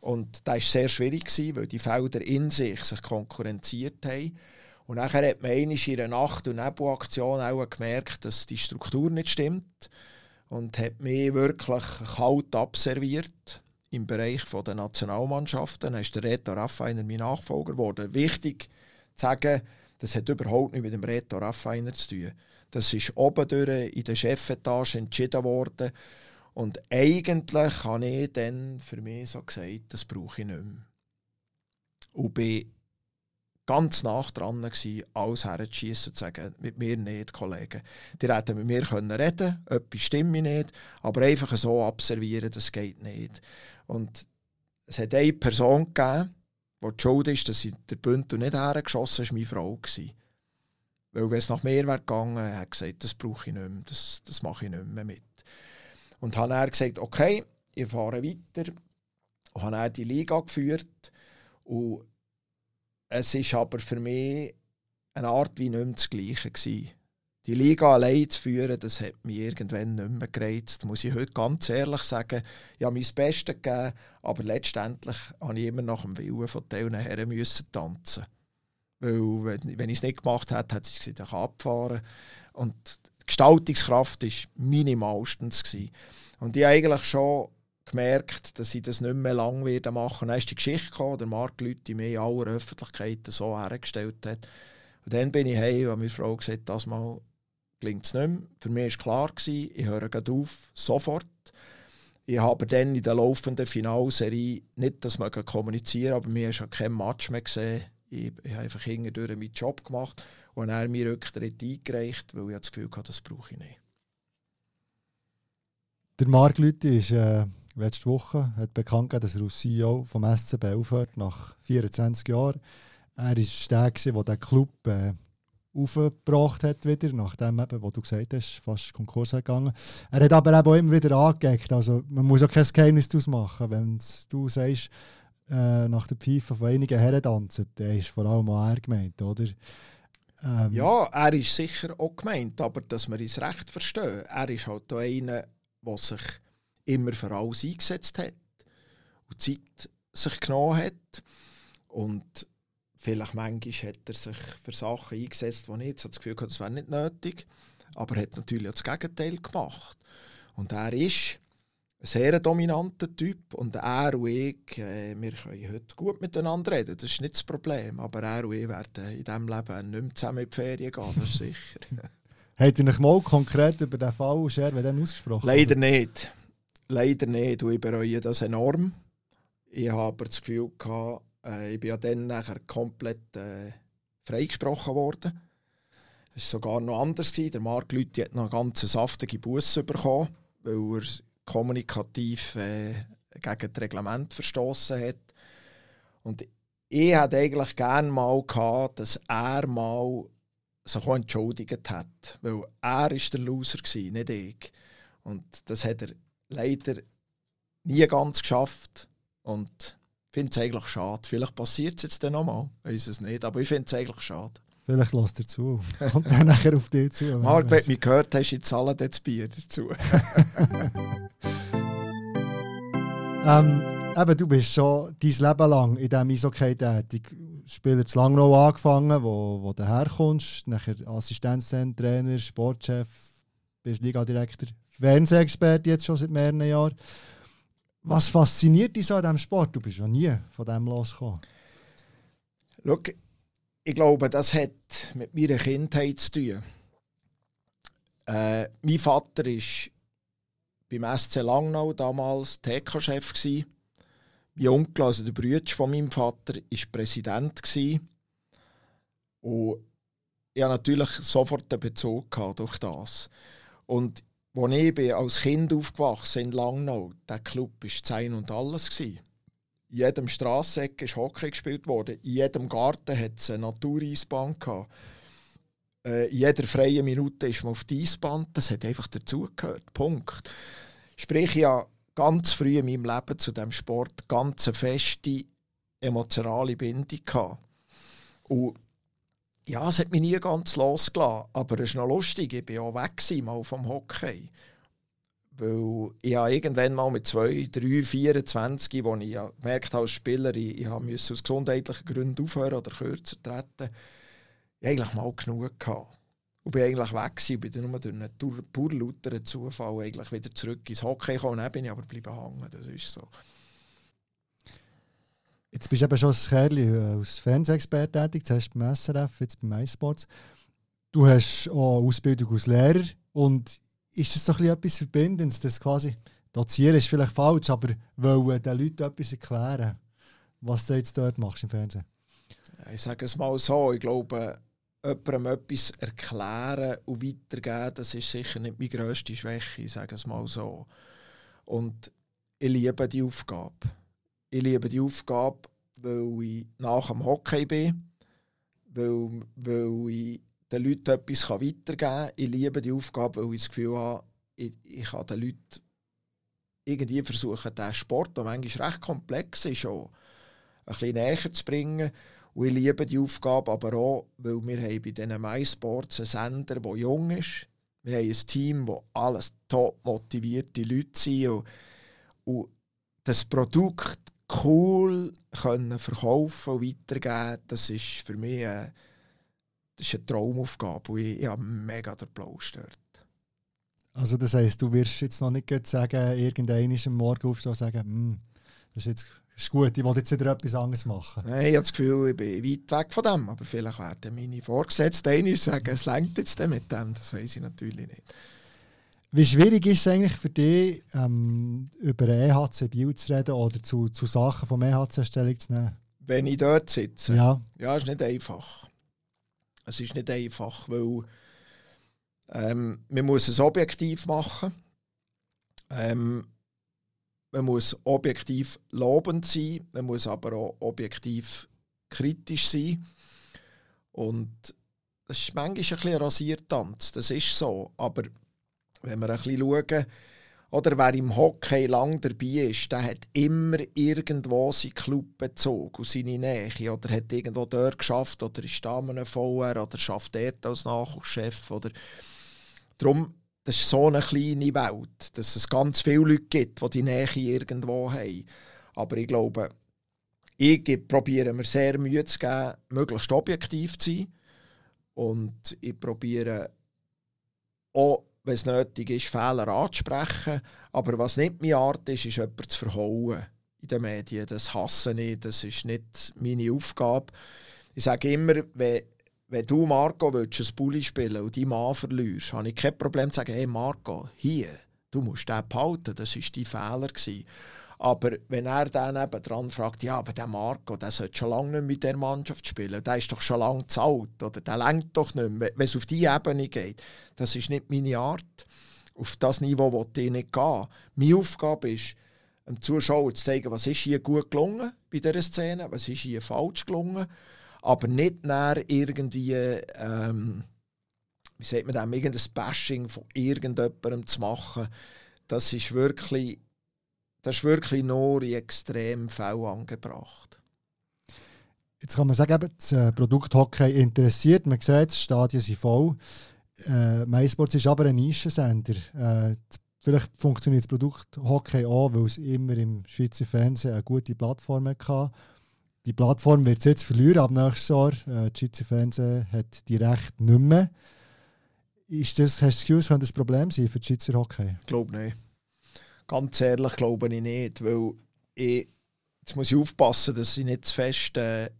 Und das war sehr schwierig, weil die Felder in sich sich konkurrenziert haben. Und nachher hat man in einer Nacht- und Nebelaktion auch gemerkt, dass die Struktur nicht stimmt. Und hat mich wirklich kalt abserviert im Bereich der Nationalmannschaften. Dann ist der Reto Raffiner mein Nachfolger geworden. Wichtig zu sagen, das hat überhaupt nichts mit dem Reto Raffiner zu tun. Das ist oben durch in der Chefetage entschieden worden. Und eigentlich habe ich dann für mich so gesagt, das brauche ich nicht mehr. Und bin ganz nah dran gewesen, alles herzuschießen und zu sagen, mit mir nicht, Kollegen. Die hätten mit mir können reden etwas stimme nicht, aber einfach so abservieren, das geht nicht. Und es hat eine Person gegeben, die die Schuld ist, dass sie der Bündel nicht hergeschossen ist, meine Frau gewesen. Weil wenn es nach mir wäre gegangen, hat gesagt, das brauche ich nicht mehr, das, das mache ich nicht mehr mit. Und habe er gesagt, okay, ich fahre weiter. Und habe er die Liga geführt. Und es ist aber für mich eine Art wie nicht mehr das Gleiche gewesen. Die Liga allein zu führen, das hat mich irgendwann nicht mehr gereizt. muss ich heute ganz ehrlich sagen. Ich habe mein Bestes gegeben, aber letztendlich musste ich immer nach dem Willen von diesen Herren müssen tanzen. Weil, wenn, ich es nicht gemacht hätte, hätte sie gesagt, ich kann abfahren. Und die Gestaltungskraft war minimalstens. Gewesen. Und ich habe eigentlich schon gemerkt, dass ich das nicht mehr lange werden machen. Dann ist die Geschichte gekommen, der Marc Leute mir in aller Öffentlichkeit so hergestellt hat. Und dann bin ich heim und meine Frau gesagt, das mal klingt es nicht mehr. Für mich war klar, gewesen, ich höre auf, sofort. Ich habe dann in der laufenden Finalserie nicht das mögen kommunizieren, aber mir ist kein Match mehr gesehen. Ich, ich habe einfach hinterher meinen Job gemacht und er mir Rücktritt eingereicht, weil ich das Gefühl hatte, das brauche ich nicht. Der Marc Lüthi ist äh, letzte Woche hat bekannt gegeben, dass er als CEO vom SCB aufhört, nach 24 Jahren. Er war der, der den Club äh, aufgebracht hat wieder, nachdem eben, wo du gesagt hast, fast Konkurs gegangen. Er hat aber eben auch immer wieder angeeckt, also man muss auch kein Geheimnis daraus machen, wenn du sagst, äh, nach der Pfeife von einigen Herren tanzen, dann ist vor allem auch er gemeint, oder? Ähm, ja, er ist sicher auch gemeint, aber dass wir es recht verstehen. Er ist halt auch einer, der sich immer für alles eingesetzt hat und Zeit sich genommen hat. Und vielleicht manchmal hat er sich für Sachen eingesetzt, die nicht so das Gefühl hatte, das wäre nicht nötig. Aber er hat natürlich auch das Gegenteil gemacht. Und er ist ein sehr dominanter Typ und er und ich, äh, wir können heute gut miteinander reden, das ist nicht das Problem, aber er und ich werden in diesem Leben nicht mehr zusammen in die Ferien gehen, das ist sicher. [laughs] Habt ihr euch mal konkret über den Fall Scherwe dann ausgesprochen? Leider nicht. Leider nicht und ich bereue das enorm. Ich habe aber das Gefühl, gehabt, äh, ich bin ja dann nachher komplett äh, freigesprochen worden. Es war sogar noch anders. Gewesen. Der Marc Lüthi hat noch ganz saftige Busse bekommen, weil er kommunikativ äh, gegen das Reglement verstoßen hat. Und ich hätte eigentlich gerne mal gehabt, dass er mal sich auch entschuldigt hat. Weil er war der Loser, gewesen, nicht ich. Und das hat er leider nie ganz geschafft. Und finde es eigentlich schade. Vielleicht passiert es jetzt dann nochmal. Weiß es nicht, aber ich finde es eigentlich schade. Vielleicht lässt er zu. [laughs] Kommt dann nachher auf dich zu. Marc, wenn du mich gehört hast, ich zahle das Bier dazu. [laughs] ähm, eben, du bist schon dein Leben lang in diesem Eishockey tätig. Spieler zu Langnau angefangen, wo, wo du herkommst, nachher Assistenztrainer, Sportchef, bist Ligadirektor, Fernsehexperte jetzt schon seit mehreren Jahren. Was fasziniert dich so an diesem Sport? Du bist ja nie von dem losgekommen. Schau, ich glaube, das hat mit meiner Kindheit zu tun. Äh, mein Vater war beim SC Langnau damals TK-Chef. Mein Onkel, also der Bruder von meinem Vater, war Präsident. Und ich hatte natürlich sofort einen Bezug durch das. Und als ich als Kind aufgewachsen in Langnau, der Club war Sein und alles. In jedem Strasseck ist Hockey gespielt worden. In jedem Garten hat es eine Natureisbahn gehabt. Äh, in jeder freien Minute ist man auf die Eisbahn. Das hat einfach dazugehört. Punkt. Sprich, ich habe ganz früh in meinem Leben zu diesem Sport ganz eine feste emotionale Bindung gehabt. Und ja, es hat mich nie ganz losgelassen, aber es ist noch lustig, ich war auch weg mal vom Hockey. Weil ich habe irgendwann mal mit 2, 3, 24, wo ich gemerkt habe als Spieler, ich, ich musste aus gesundheitlichen Gründen aufhören oder kürzer treten, ich eigentlich mal genug gehabt. Und bin eigentlich weg gewesen, bin dann nur durch einen pur lauteren Zufall eigentlich wieder zurück ins Hockey gekommen. Dann bin ich aber bleiben hängen, das ist so. Jetzt bist du eben schon als Kerl äh, als Fernsehexperte tätig, zuerst beim SRF, jetzt beim MySports. Du hast auch Ausbildung als Lehrer und ist das doch etwas Verbindendes, das quasi, dozieren ist vielleicht falsch, aber wollen den Leuten etwas erklären, was du jetzt dort machst im Fernsehen? Ich sage es mal so, ich glaube, jemandem etwas erklären und weitergeben, das ist sicher nicht meine grösste Schwäche, ich sage es mal so. Und ich liebe die Aufgabe ich liebe die Aufgabe, weil ich nach dem Hockey bin, weil, weil ich den Leuten etwas weitergeben kann. Ich liebe die Aufgabe, weil ich das Gefühl habe, ich, ich kann den Leuten irgendwie versuchen, diesen Sport, der manchmal recht komplex ist, auch ein bisschen näher zu bringen. Und ich liebe die Aufgabe aber auch, weil wir haben bei diesen MySports einen Sender, der jung ist. Wir haben ein Team, wo alles top motivierte Leute sind. Und, und das Produkt cool können verkaufen und weitergeben, das ist für mich eine, das ist eine Traumaufgabe und ich, ich habe mega den Applaus dort. Also das heisst, du wirst jetzt noch nicht sagen, irgendein ist am Morgen aufstehen und sagen, hm, das ist jetzt ist gut, ich will jetzt wieder etwas anderes machen. Nein, ich habe das Gefühl, ich bin weit weg von dem, aber vielleicht werden meine Vorgesetzten sagen, es längt jetzt mit dem, das weiß ich natürlich nicht. Wie schwierig ist es eigentlich für dich, ähm, über EHC Bio zu reden oder zu, zu Sachen vom EHC Stellung zu nehmen? Wenn ich dort sitze? Ja. Ja, ist nicht einfach. Es ist nicht einfach, weil ähm, man muss es objektiv machen. Ähm, man muss objektiv lobend sein, man muss aber auch objektiv kritisch sein. Und das ist manchmal ein bisschen ein Rasiertanz, das ist so. Aber wenn wir ein bisschen schauen, oder wer im Hockey lang dabei ist, der hat immer irgendwo seinen Club bezogen und seine Nähe. Oder hat irgendwo dort geschafft oder ist da einem VR oder schafft dort als Nachwuchschef. Oder Darum, das ist so eine kleine Welt, dass es ganz viele Leute gibt, die die Nähe irgendwo haben. Aber ich glaube, ich probiere mir sehr Mühe zu geben, möglichst objektiv zu sein. Und ich probiere auch wenn es nötig ist, Fehler anzusprechen. Aber was nicht meine Art ist, ist jemanden zu verhauen in den Medien. Das hasse ich, das ist nicht meine Aufgabe. Ich sage immer, wenn, wenn du, Marco, willst, ein Bulli spielen und deinen Mann verlierst, habe ich kein Problem zu sagen, hey Marco, hier, du musst den behalten, das war dein Fehler. Aber wenn er dann eben dran fragt, ja, aber der Marco, der sollte schon lange nicht mit der Mannschaft spielen, der ist doch schon lange zu alt oder der lenkt doch nicht mehr, wenn es auf diese Ebene geht, das ist nicht meine Art. Auf das Niveau will ich nicht gehen. Meine Aufgabe ist, dem Zuschauer zu zeigen, was ist hier gut gelungen bei dieser Szene, was ist hier falsch gelungen, aber nicht näher irgendwie, ähm, wie sagt man das, irgendein Bashing von irgendjemandem zu machen. Das ist wirklich das ist wirklich nur in extremen Fällen angebracht. Jetzt kann man sagen, das äh, Produkt Hockey interessiert. Man sieht, die Stadien sind voll. Äh, MySports ist aber ein Nischensender. Äh, vielleicht funktioniert das Produkt Hockey auch, weil es immer im Schweizer Fernsehen eine gute Plattform hatte. Die Plattform wird es jetzt verlieren ab nächstes Jahr. Äh, das Schweizer Fernsehen hat die Rechte nicht mehr. Ist das, hast du das Gefühl, es könnte ein Problem sein für das Schweizer Hockey? Ich glaube nicht Ganz ehrlich glaube ich nicht, weil ich, jetzt muss ich aufpassen, dass ich nicht zu fest äh,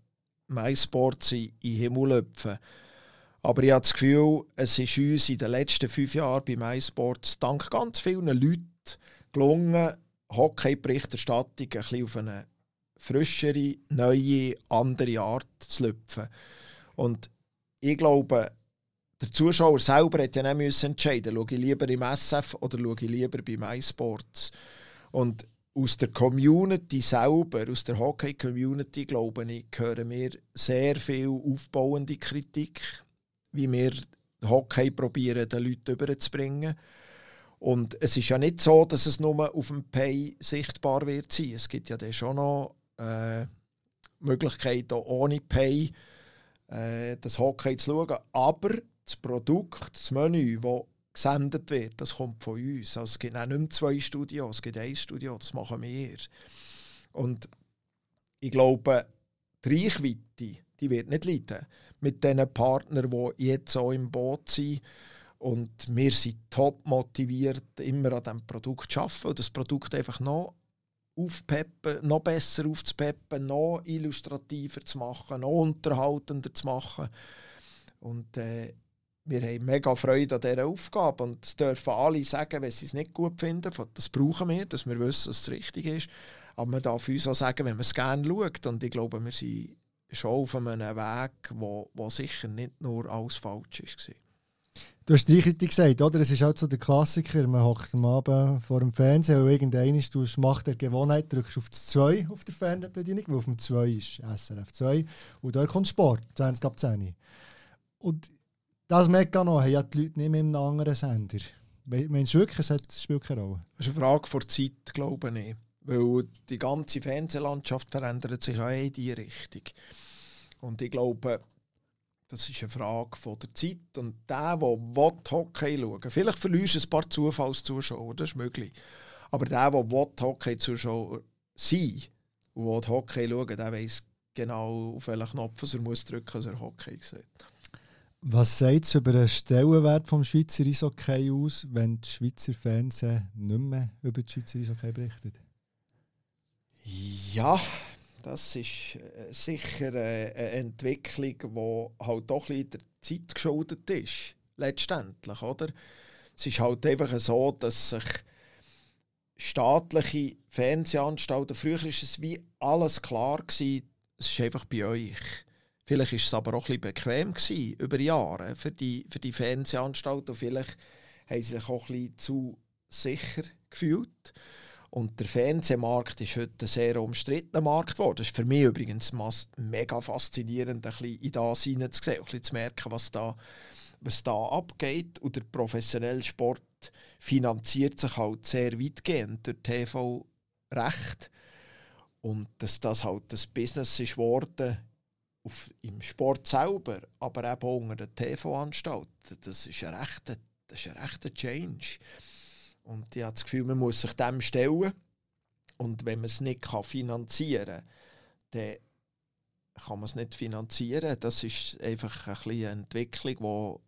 MySports in, den Himmel löpfe. Aber ich habe das Gefühl, es ist uns in den letzten fünf Jahren bei MySports dank ganz vielen Leuten gelungen, Hockey-Berichterstattung ein auf eine frischere, neue, andere Art zu lüpfen. Und ich glaube, der Zuschauer selber hätte ja nicht entscheiden müssen, schaue ich lieber im SF oder schaue ich lieber bei MySports. Und aus der Community selber, aus der Hockey-Community, glaube ich, hören wir sehr viel aufbauende Kritik, wie wir Hockey probieren, den Leuten überzubringen. Und es ist ja nicht so, dass es nur auf dem Pay sichtbar wird sein. Es gibt ja dann schon noch äh, Möglichkeiten, ohne Pay äh, das Hockey zu schauen. Aber das Produkt, das Menü, das gesendet wird, das kommt von uns. Also es gibt auch nicht mehr zwei Studios, es gibt ein Studio, das machen wir. Und ich glaube, die Reichweite, die wird nicht leiden mit den Partnern, die jetzt auch im Boot sind. Und wir sind top motiviert, immer an diesem Produkt zu arbeiten und das Produkt einfach noch aufpeppen, noch besser aufzupeppen, noch illustrativer zu machen, noch unterhaltender zu machen. Und äh, wir haben mega Freude an dieser Aufgabe und es dürfen alle sagen, wenn sie es nicht gut finden. Das brauchen wir, dass wir wissen, dass es richtig ist. Aber man darf uns auch sagen, wenn man es gerne schaut. Und ich glaube, wir sind schon auf einem Weg, wo, wo sicher nicht nur alles falsch war. Du hast richtig gesagt, oder? Es ist halt so der Klassiker, man hockt am Abend vor dem Fernseher und irgendeiner du machst der Gewohnheit, drückst auf das 2 auf der Fernbedienung, weil auf dem 2 ist SRF 2 und da kommt Sport, 20 ab 10. Und das Mechanismus haben ja die Leute nicht mehr in einem anderen Sender. Meinst du wirklich, es spielt keine Rolle? Das ist eine Frage vor Zeit, glaube ich. Weil die ganze Fernsehlandschaft verändert sich auch in diese Richtung. Und ich glaube, das ist eine Frage von der Zeit. Und der, der Hockey schauen will, vielleicht verlierst du ein paar Zufallszuschauer, das ist möglich. Aber der, der Hockey-Zuschauer sein und Hockey schauen der weiß genau, auf welchen Knopf er muss drücken muss, dass er Hockey sieht. Was sagt es über den Stellenwert des Schweizer Eishockey aus, wenn die Schweizer Fernsehen nicht mehr über die Schweizer Eishockey berichtet? Ja, das ist äh, sicher äh, eine Entwicklung, die halt doch ein der Zeit geschuldet ist. Letztendlich, oder? Es ist halt einfach so, dass sich staatliche Fernsehanstalten, früher war es wie alles klar, es ist einfach bei euch. Vielleicht war es aber auch ein bisschen bequem gewesen, über Jahre für die, für die Fernsehanstalten. Vielleicht haben sie sich auch ein bisschen zu sicher gefühlt. Und der Fernsehmarkt ist heute ein sehr umstrittener Markt geworden. Das ist für mich übrigens mega faszinierend, ein bisschen in das hineinzusehen, ein bisschen zu merken, was da, was da abgeht. Und der professionelle Sport finanziert sich halt sehr weitgehend durch TV-Recht. Und dass das halt das Business ist geworden, auf, im Sport selber, aber eben auch unter den TV-Anstalten, das ist ein rechter, das ist ein rechter Change. Und ich habe das Gefühl, man muss sich dem stellen. Und wenn man es nicht kann finanzieren kann, dann kann man es nicht finanzieren. Das ist einfach ein eine Entwicklung,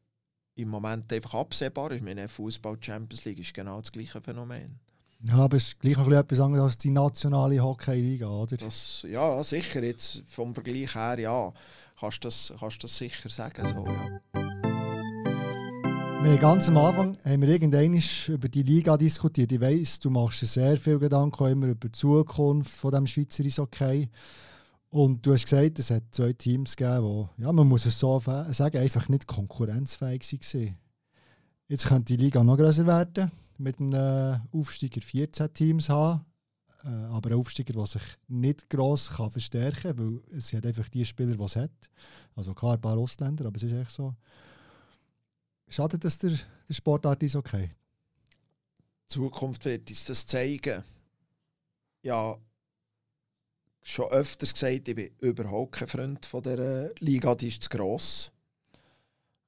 die im Moment einfach absehbar ist. Meine Fußball Champions League ist genau das gleiche Phänomen. Ja, aber es ist gleich noch etwas anderes als die nationale Hockey-Liga, oder? Das, ja, sicher. Jetzt vom Vergleich her, ja, kannst du das, kannst das sicher sagen. So, ja. Wir haben ganz am Anfang haben wir irgendwann über die Liga diskutiert. Ich weiss, du machst dir sehr viel Gedanken immer über die Zukunft von dem Schweizer Eishockey. Und du hast gesagt, es hat zwei Teams gegeben, die, ja, man muss es so sagen, einfach nicht konkurrenzfähig waren. Jetzt könnte die Liga noch größer werden, mit einem Aufsteiger 14 Teams haben. Äh, aber ein Aufsteiger, der sich nicht gross kann verstärken kann, weil es hat einfach die Spieler, die es hat. Also klar, ein paar Ausländer, aber es ist echt so. Schade, dass der, der Sportart ist okay. Zukunft wird uns das zeigen. Ja, schon öfters gesagt, ich bin überhaupt kein Freund von der Liga, die ist zu gross.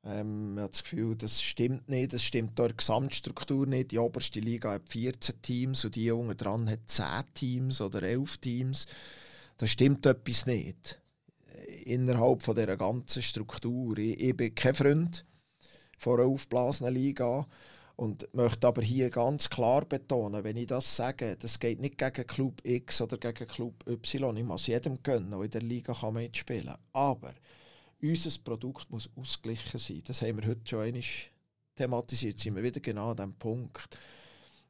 Ähm, man hat das Gefühl, das stimmt nicht, das stimmt der Gesamtstruktur nicht. Die oberste Liga hat 14 Teams und die unten dran hat 10 Teams oder 11 Teams. Da stimmt etwas nicht innerhalb von dieser ganzen Struktur. Ich, ich bin kein Freund von einer aufblasenen Liga. Und möchte aber hier ganz klar betonen, wenn ich das sage, das geht nicht gegen Club X oder gegen Club Y. Ich muss jedem gönnen, in der Liga kann mitspielen kann. Aber unser Produkt muss ausgeglichen sein. Das haben wir heute schon einmal thematisiert. Jetzt sind wir wieder genau an diesem Punkt.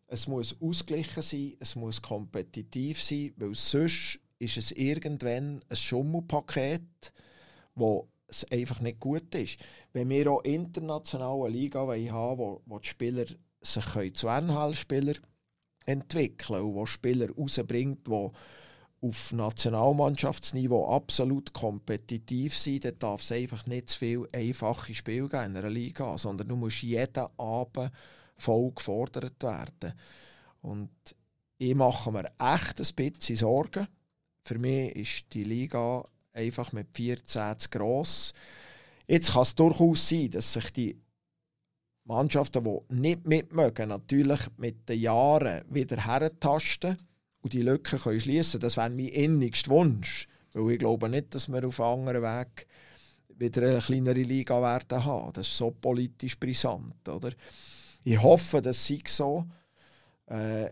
Es muss ausgeglichen sein, es muss kompetitiv sein, weil sonst ist es irgendwann ein Schummelpaket, wo es einfach nicht gut ist. Wenn wir auch international eine Liga haben wo, wo die Spieler sich zu NHL-Spieler entwickeln und wo Spieler rausbringt, die auf Nationalmannschaftsniveau absolut kompetitiv sind, dann darf es einfach nicht zu viele einfache Spiele geben in einer Liga, sondern du musst jeden Abend voll gefordert werden. Und ich mache mir echt ein bisschen Sorgen. Für mich ist die Liga einfach mit 14 zu gross. Jetzt kann es durchaus sein, dass sich die Mannschaften, die nicht mitmögen, natürlich mit den Jahren wieder herentasten und die Lücken können schließen. Das wäre mein innigster Wunsch, weil ich glaube nicht, dass wir auf einem anderen Weg wieder eine kleinere Liga werden haben. Das ist so politisch brisant, oder? Ich hoffe, das sei so. Äh,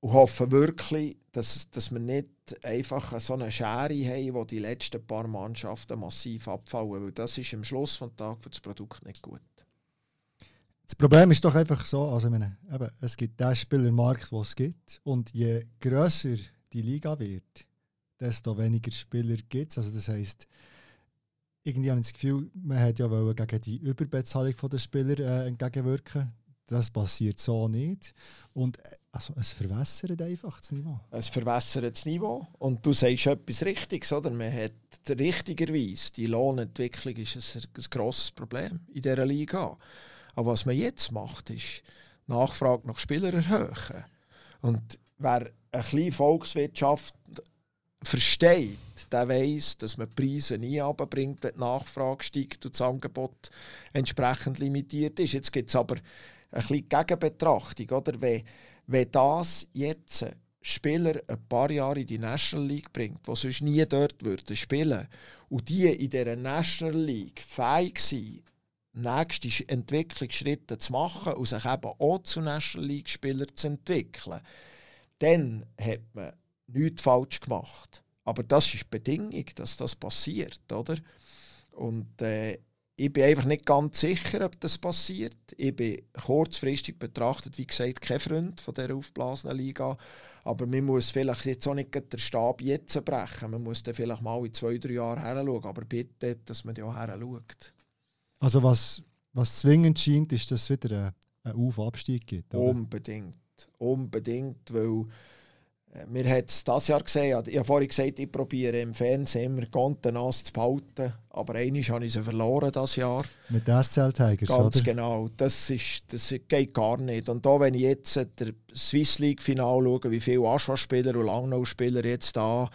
und hoffe wirklich, dass, dass wir nicht einfach so eine Schere haben, wo die letzten paar Mannschaften massiv abfallen, weil das ist am Schluss des Tages für das Produkt nicht gut. Das Problem ist doch einfach so, also meine, eben, es gibt den Spielermarkt, den es gibt und je grösser die Liga wird, desto weniger Spieler gibt es. Also das heisst, irgendwie habe ich das Gefühl, man hat ja gegen die Überbezahlung der Spieler äh, entgegenwirken. Das passiert so nicht. Und äh, also, es verwässert einfach das Niveau. Es verwässert das Niveau. Und du sagst etwas Richtiges, oder? Man hat richtigerweise, die Lohnentwicklung ist ein, ein grosses Problem in dieser Liga. Aber was man jetzt macht, ist Nachfrage nach Spielern erhöhen. Und wer eine kleine Volkswirtschaft versteht, der weiß, dass man die Preise nie runterbringt, die Nachfrage steigt und das Angebot entsprechend limitiert ist. Jetzt gibt es aber eine kleine Gegenbetrachtung. Oder? Wenn, wenn das jetzt Spieler ein paar Jahre in die National League bringt, die sonst nie dort würden spielen und die in dieser National League fähig sind, nächste Entwicklungsschritte zu machen und sich eben auch zu National League-Spielern zu entwickeln, dann hat man nichts falsch gemacht. Aber das ist die Bedingung, dass das passiert, oder? Und äh, ich bin einfach nicht ganz sicher, ob das passiert. Ich bin kurzfristig betrachtet, wie gesagt, kein Freund von dieser aufblasenen Liga. Aber man muss vielleicht jetzt auch nicht den Stab jetzt brechen. Man muss dann vielleicht mal in zwei, drei Jahren her schauen. Aber bitte, dass man da auch her schaut. Also was, was zwingend scheint, ist, dass es wieder einen Auf- Abstieg gibt. Oder? Unbedingt. Unbedingt, weil wir haben es dieses Jahr gesehen. Ich habe vorhin gesagt, ich probiere im Fernsehen immer Contenance zu behalten. Aber einmal habe ich sie verloren dieses Jahr. Mit den SCL Tigers, Ganz oder? genau. Das, ist, das geht gar nicht. Und da, wenn ich jetzt das Swiss League Final schaue, wie viele Aschwa-Spieler und Langnau-Spieler jetzt da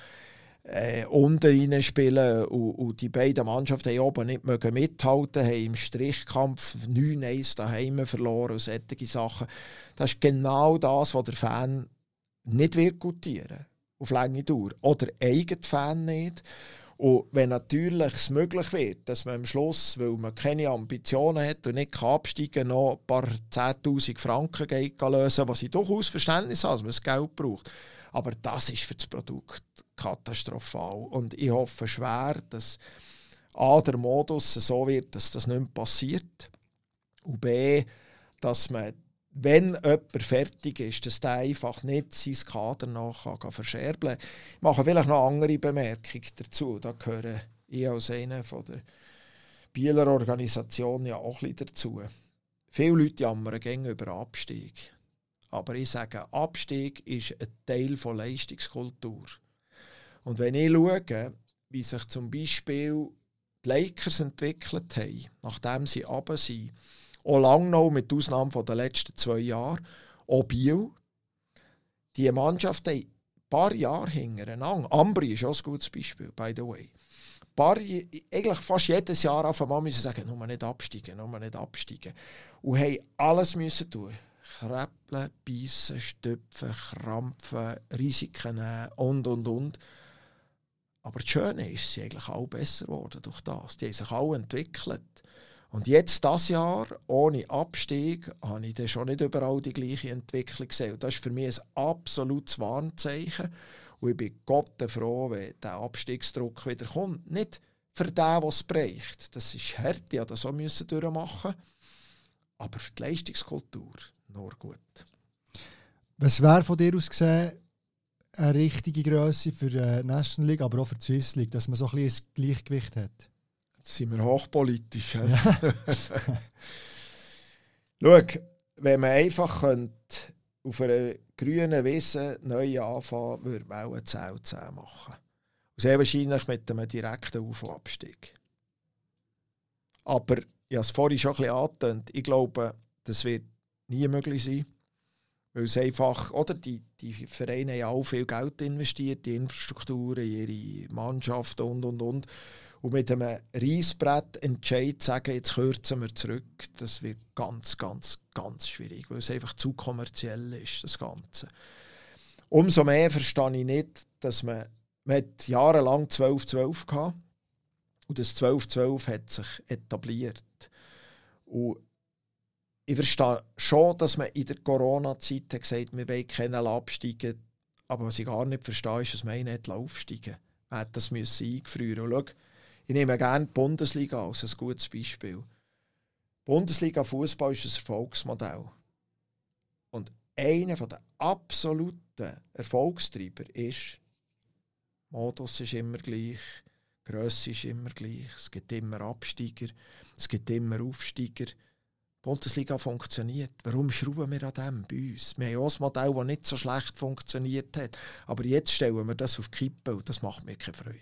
äh, unten reinspielen und, und die beiden Mannschaften haben oben nicht mögen mithalten, haben im Strichkampf 9-1 daheim verloren und solche Sachen. Das ist genau das, was der Fan nicht wird gutieren auf lange Dauer. Oder eigene Fan nicht. Und wenn natürlich es möglich wird, dass man am Schluss, weil man keine Ambitionen hat und nicht absteigen kann, noch ein paar 10'000 Franken geht lösen was ich durchaus Verständnis habe, dass man das Geld braucht. Aber das ist für das Produkt katastrophal. Und ich hoffe schwer, dass A, der Modus so wird, dass das nicht mehr passiert. Und B, dass man wenn jemand fertig ist, dass der einfach nicht sein Kader nach kann verscherbeln kann. Ich mache vielleicht noch andere Bemerkung dazu. Da gehöre ich als einer von der Bieler Organisation ja auch ein dazu. Viele Leute jammern gegen über Abstieg. Aber ich sage, Abstieg ist ein Teil von Leistungskultur. Und wenn ich schaue, wie sich zum Beispiel die Lakers entwickelt haben, nachdem sie runter sind, auch Langnau mit Ausnahme der letzten zwei Jahre. Auch Biel. Die Mannschaft haben ein paar Jahre hintereinander. Ambri ist auch ein gutes Beispiel, by the way. Paar, eigentlich fast jedes Jahr auf einmal müssen sagen, nur nicht absteigen, nur nicht absteigen. Und haben alles müssen tun. Kreppeln, beißen, stüpfen, krampfen, Risiken nehmen und, und, und. Aber das Schöne ist, sie sind eigentlich alle besser geworden durch das. Die haben sich alle entwickelt. Und jetzt, das Jahr, ohne Abstieg, habe ich dann schon nicht überall die gleiche Entwicklung gesehen. Und das ist für mich ein absolutes Warnzeichen. Und ich bin Gott froh, wenn der Abstiegsdruck wieder kommt. Nicht für den, der es bricht. Das ist hart, ich das so müssen durchmachen. Aber für die Leistungskultur nur gut. Was wäre von dir aus gesehen eine richtige Größe für die äh, National League, aber auch für die Swiss League, dass man so ein, bisschen ein Gleichgewicht hat? Jetzt sind wir hochpolitisch. Ja. [laughs] Schau, wenn man einfach könnte auf einer grünen Wiese neu anfangen, würde man auch eine 10 10 machen. Und sehr wahrscheinlich mit einem direkten Auf- und Abstieg. Aber ich habe es vorhin schon ein bisschen angetönt, ich glaube, das wird nie möglich sein. Weil es einfach, oder die, die Vereine haben auch viel Geld investiert, in Infrastrukturen, ihre Mannschaften und und und. Und mit einem Reissbrett Entscheid sagen, jetzt kürzen wir zurück, das wird ganz, ganz, ganz schwierig, weil es einfach zu kommerziell ist, das Ganze. Umso mehr verstehe ich nicht, dass man, man jahrelang 12-12 hatte und das 12-12 hat sich etabliert. Und ich verstehe schon, dass man in der Corona-Zeit gesagt hat, wir wollen keine absteigen. Aber was ich gar nicht verstehe, ist, dass man nicht aufsteigen Man das müssen eingefrieren. Und schau, ich nehme gerne die Bundesliga als ein gutes Beispiel. Bundesliga Fußball ist ein Erfolgsmodell. Und einer der absoluten Erfolgstreiber ist, Modus ist immer gleich, Grösse ist immer gleich, es gibt immer Absteiger, es gibt immer Aufsteiger. Die Bundesliga funktioniert. Warum schrauben wir an dem bei uns? Wir haben auch ein Modell, das nicht so schlecht funktioniert hat. Aber jetzt stellen wir das auf die Kippe und das macht mir keine Freude.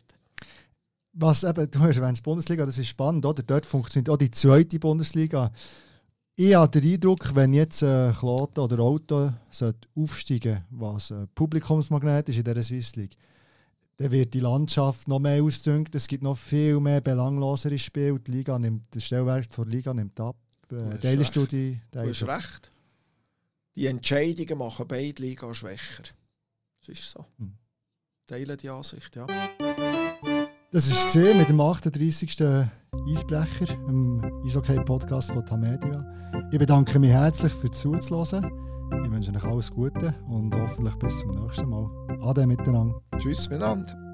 Was eben, du erwähnst Bundesliga, das ist spannend, oder? Dort funktioniert auch die zweite Bundesliga. Ich habe den Eindruck, wenn jetzt ein Kloten oder Auto aufsteigen was ein Publikumsmagnet ist in dieser Swiss League, dann wird die Landschaft noch mehr ausdünkt. Es gibt noch viel mehr belanglosere Spiele. Die Liga nimmt, der Stellwert der Liga nimmt ab. Teilst du die? Du hast recht. Die Entscheidungen machen beide Liga schwächer. Das ist so. Hm. Teilen die Ansicht, ja. Das ist gesehen mit dem 38. Eisbrecher, im Eishockey-Podcast von Tamedia. Ich bedanke mich herzlich für das Zuhören. Ich wünsche euch alles Gute und hoffentlich bis zum nächsten Mal. Ade miteinander. Tschüss miteinander.